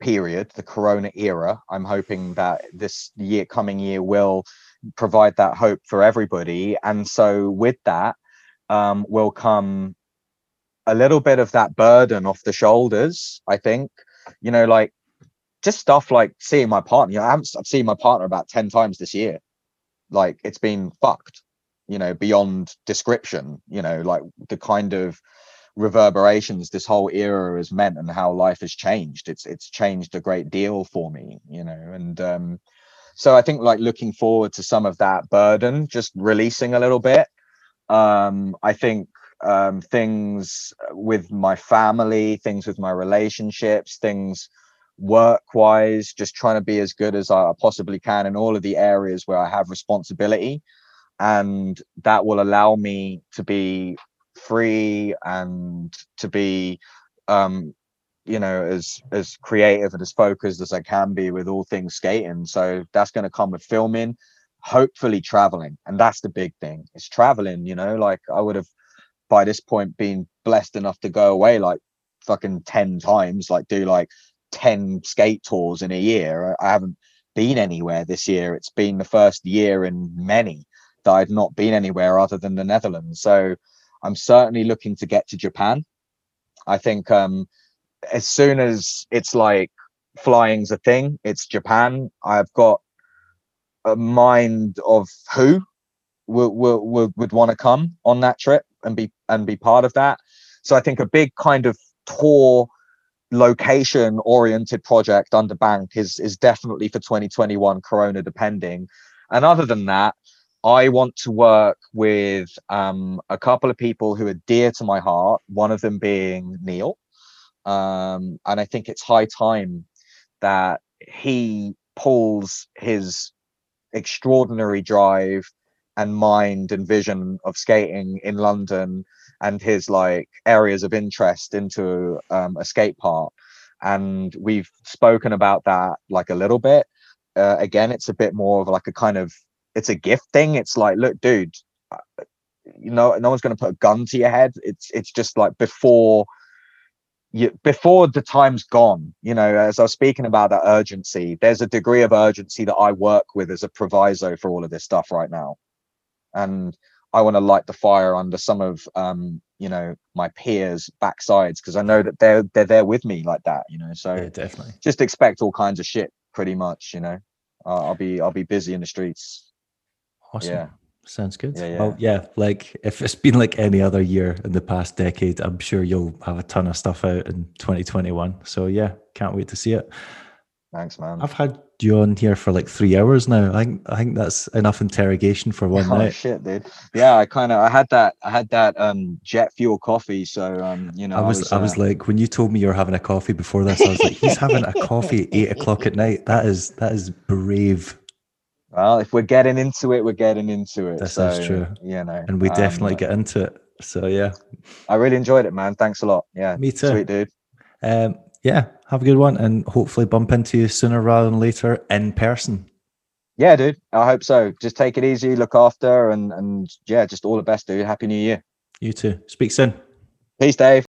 period, the Corona era. I'm hoping that this year, coming year, will provide that hope for everybody. And so, with that, um, will come a little bit of that burden off the shoulders. I think, you know, like just stuff like seeing my partner. You know, I haven't, I've seen my partner about ten times this year. Like it's been fucked, you know, beyond description. You know, like the kind of reverberations this whole era has meant and how life has changed it's it's changed a great deal for me you know and um so i think like looking forward to some of that burden just releasing a little bit um i think um things with my family things with my relationships things work wise just trying to be as good as i possibly can in all of the areas where i have responsibility. And that will allow me to be free and to be um you know as as creative and as focused as i can be with all things skating. So that's going to come with filming hopefully traveling. And that's the big thing it's traveling you know? Like i would have by this point been blessed enough to go away like fucking 10 times like do like 10 skate tours in a year i haven't been anywhere this year it's been the first year in many that i've not been anywhere other than the netherlands so I'm certainly looking to get to Japan. I think um, as soon as it's like flying's a thing, it's Japan. I've got a mind of who would would, would want to come on that trip and be and be part of that. So I think a big kind of tour location oriented project under bank is is definitely for 2021 corona depending and other than that I want to work with um, a couple of people who are dear to my heart. One of them being Neil, um, and I think it's high time that he pulls his extraordinary drive and mind and vision of skating in London and his like areas of interest into um, a skate park. And we've spoken about that like a little bit. Uh, again, it's a bit more of like a kind of it's a gift thing. It's like, look, dude, uh, you know, no one's going to put a gun to your head. It's it's just like before you, before the time's gone, you know, as I was speaking about that urgency, there's a degree of urgency that I work with as a proviso for all of this stuff right now. And I want to light the fire under some of um, you know, my peers' backsides because I know that they're they're there with me like that, you know. So Yeah, definitely. just expect all kinds of shit pretty much, you know. Uh, I'll be I'll be busy in the streets. Awesome. Yeah. Sounds good. Yeah, Well, yeah, like if it's been like any other year in the past decade, I'm sure you'll have a ton of stuff out in 2021. So yeah, can't wait to see it. Thanks, man. I've had you on here for like three hours now. I think I think that's enough interrogation for one oh night. shit, dude. Yeah, I kind of I had that I had that um jet fuel coffee, so um you know I was I was uh, like when you told me you were having a coffee before this, I was like, he's having a coffee at eight o'clock at night. That is that is brave. well, if we're getting into it, we're getting into it. This so, is true. You know, And we um, definitely get into it. So yeah. I really enjoyed it, man. Thanks a lot. Yeah, Me too. sweet dude. Um, yeah, have a good one and hopefully bump into you sooner rather than later in person. Yeah, dude. I hope so. Just take it easy, look after, and and yeah, just all the best, dude. Happy New Year. You too. Speak soon. Peace, Dave.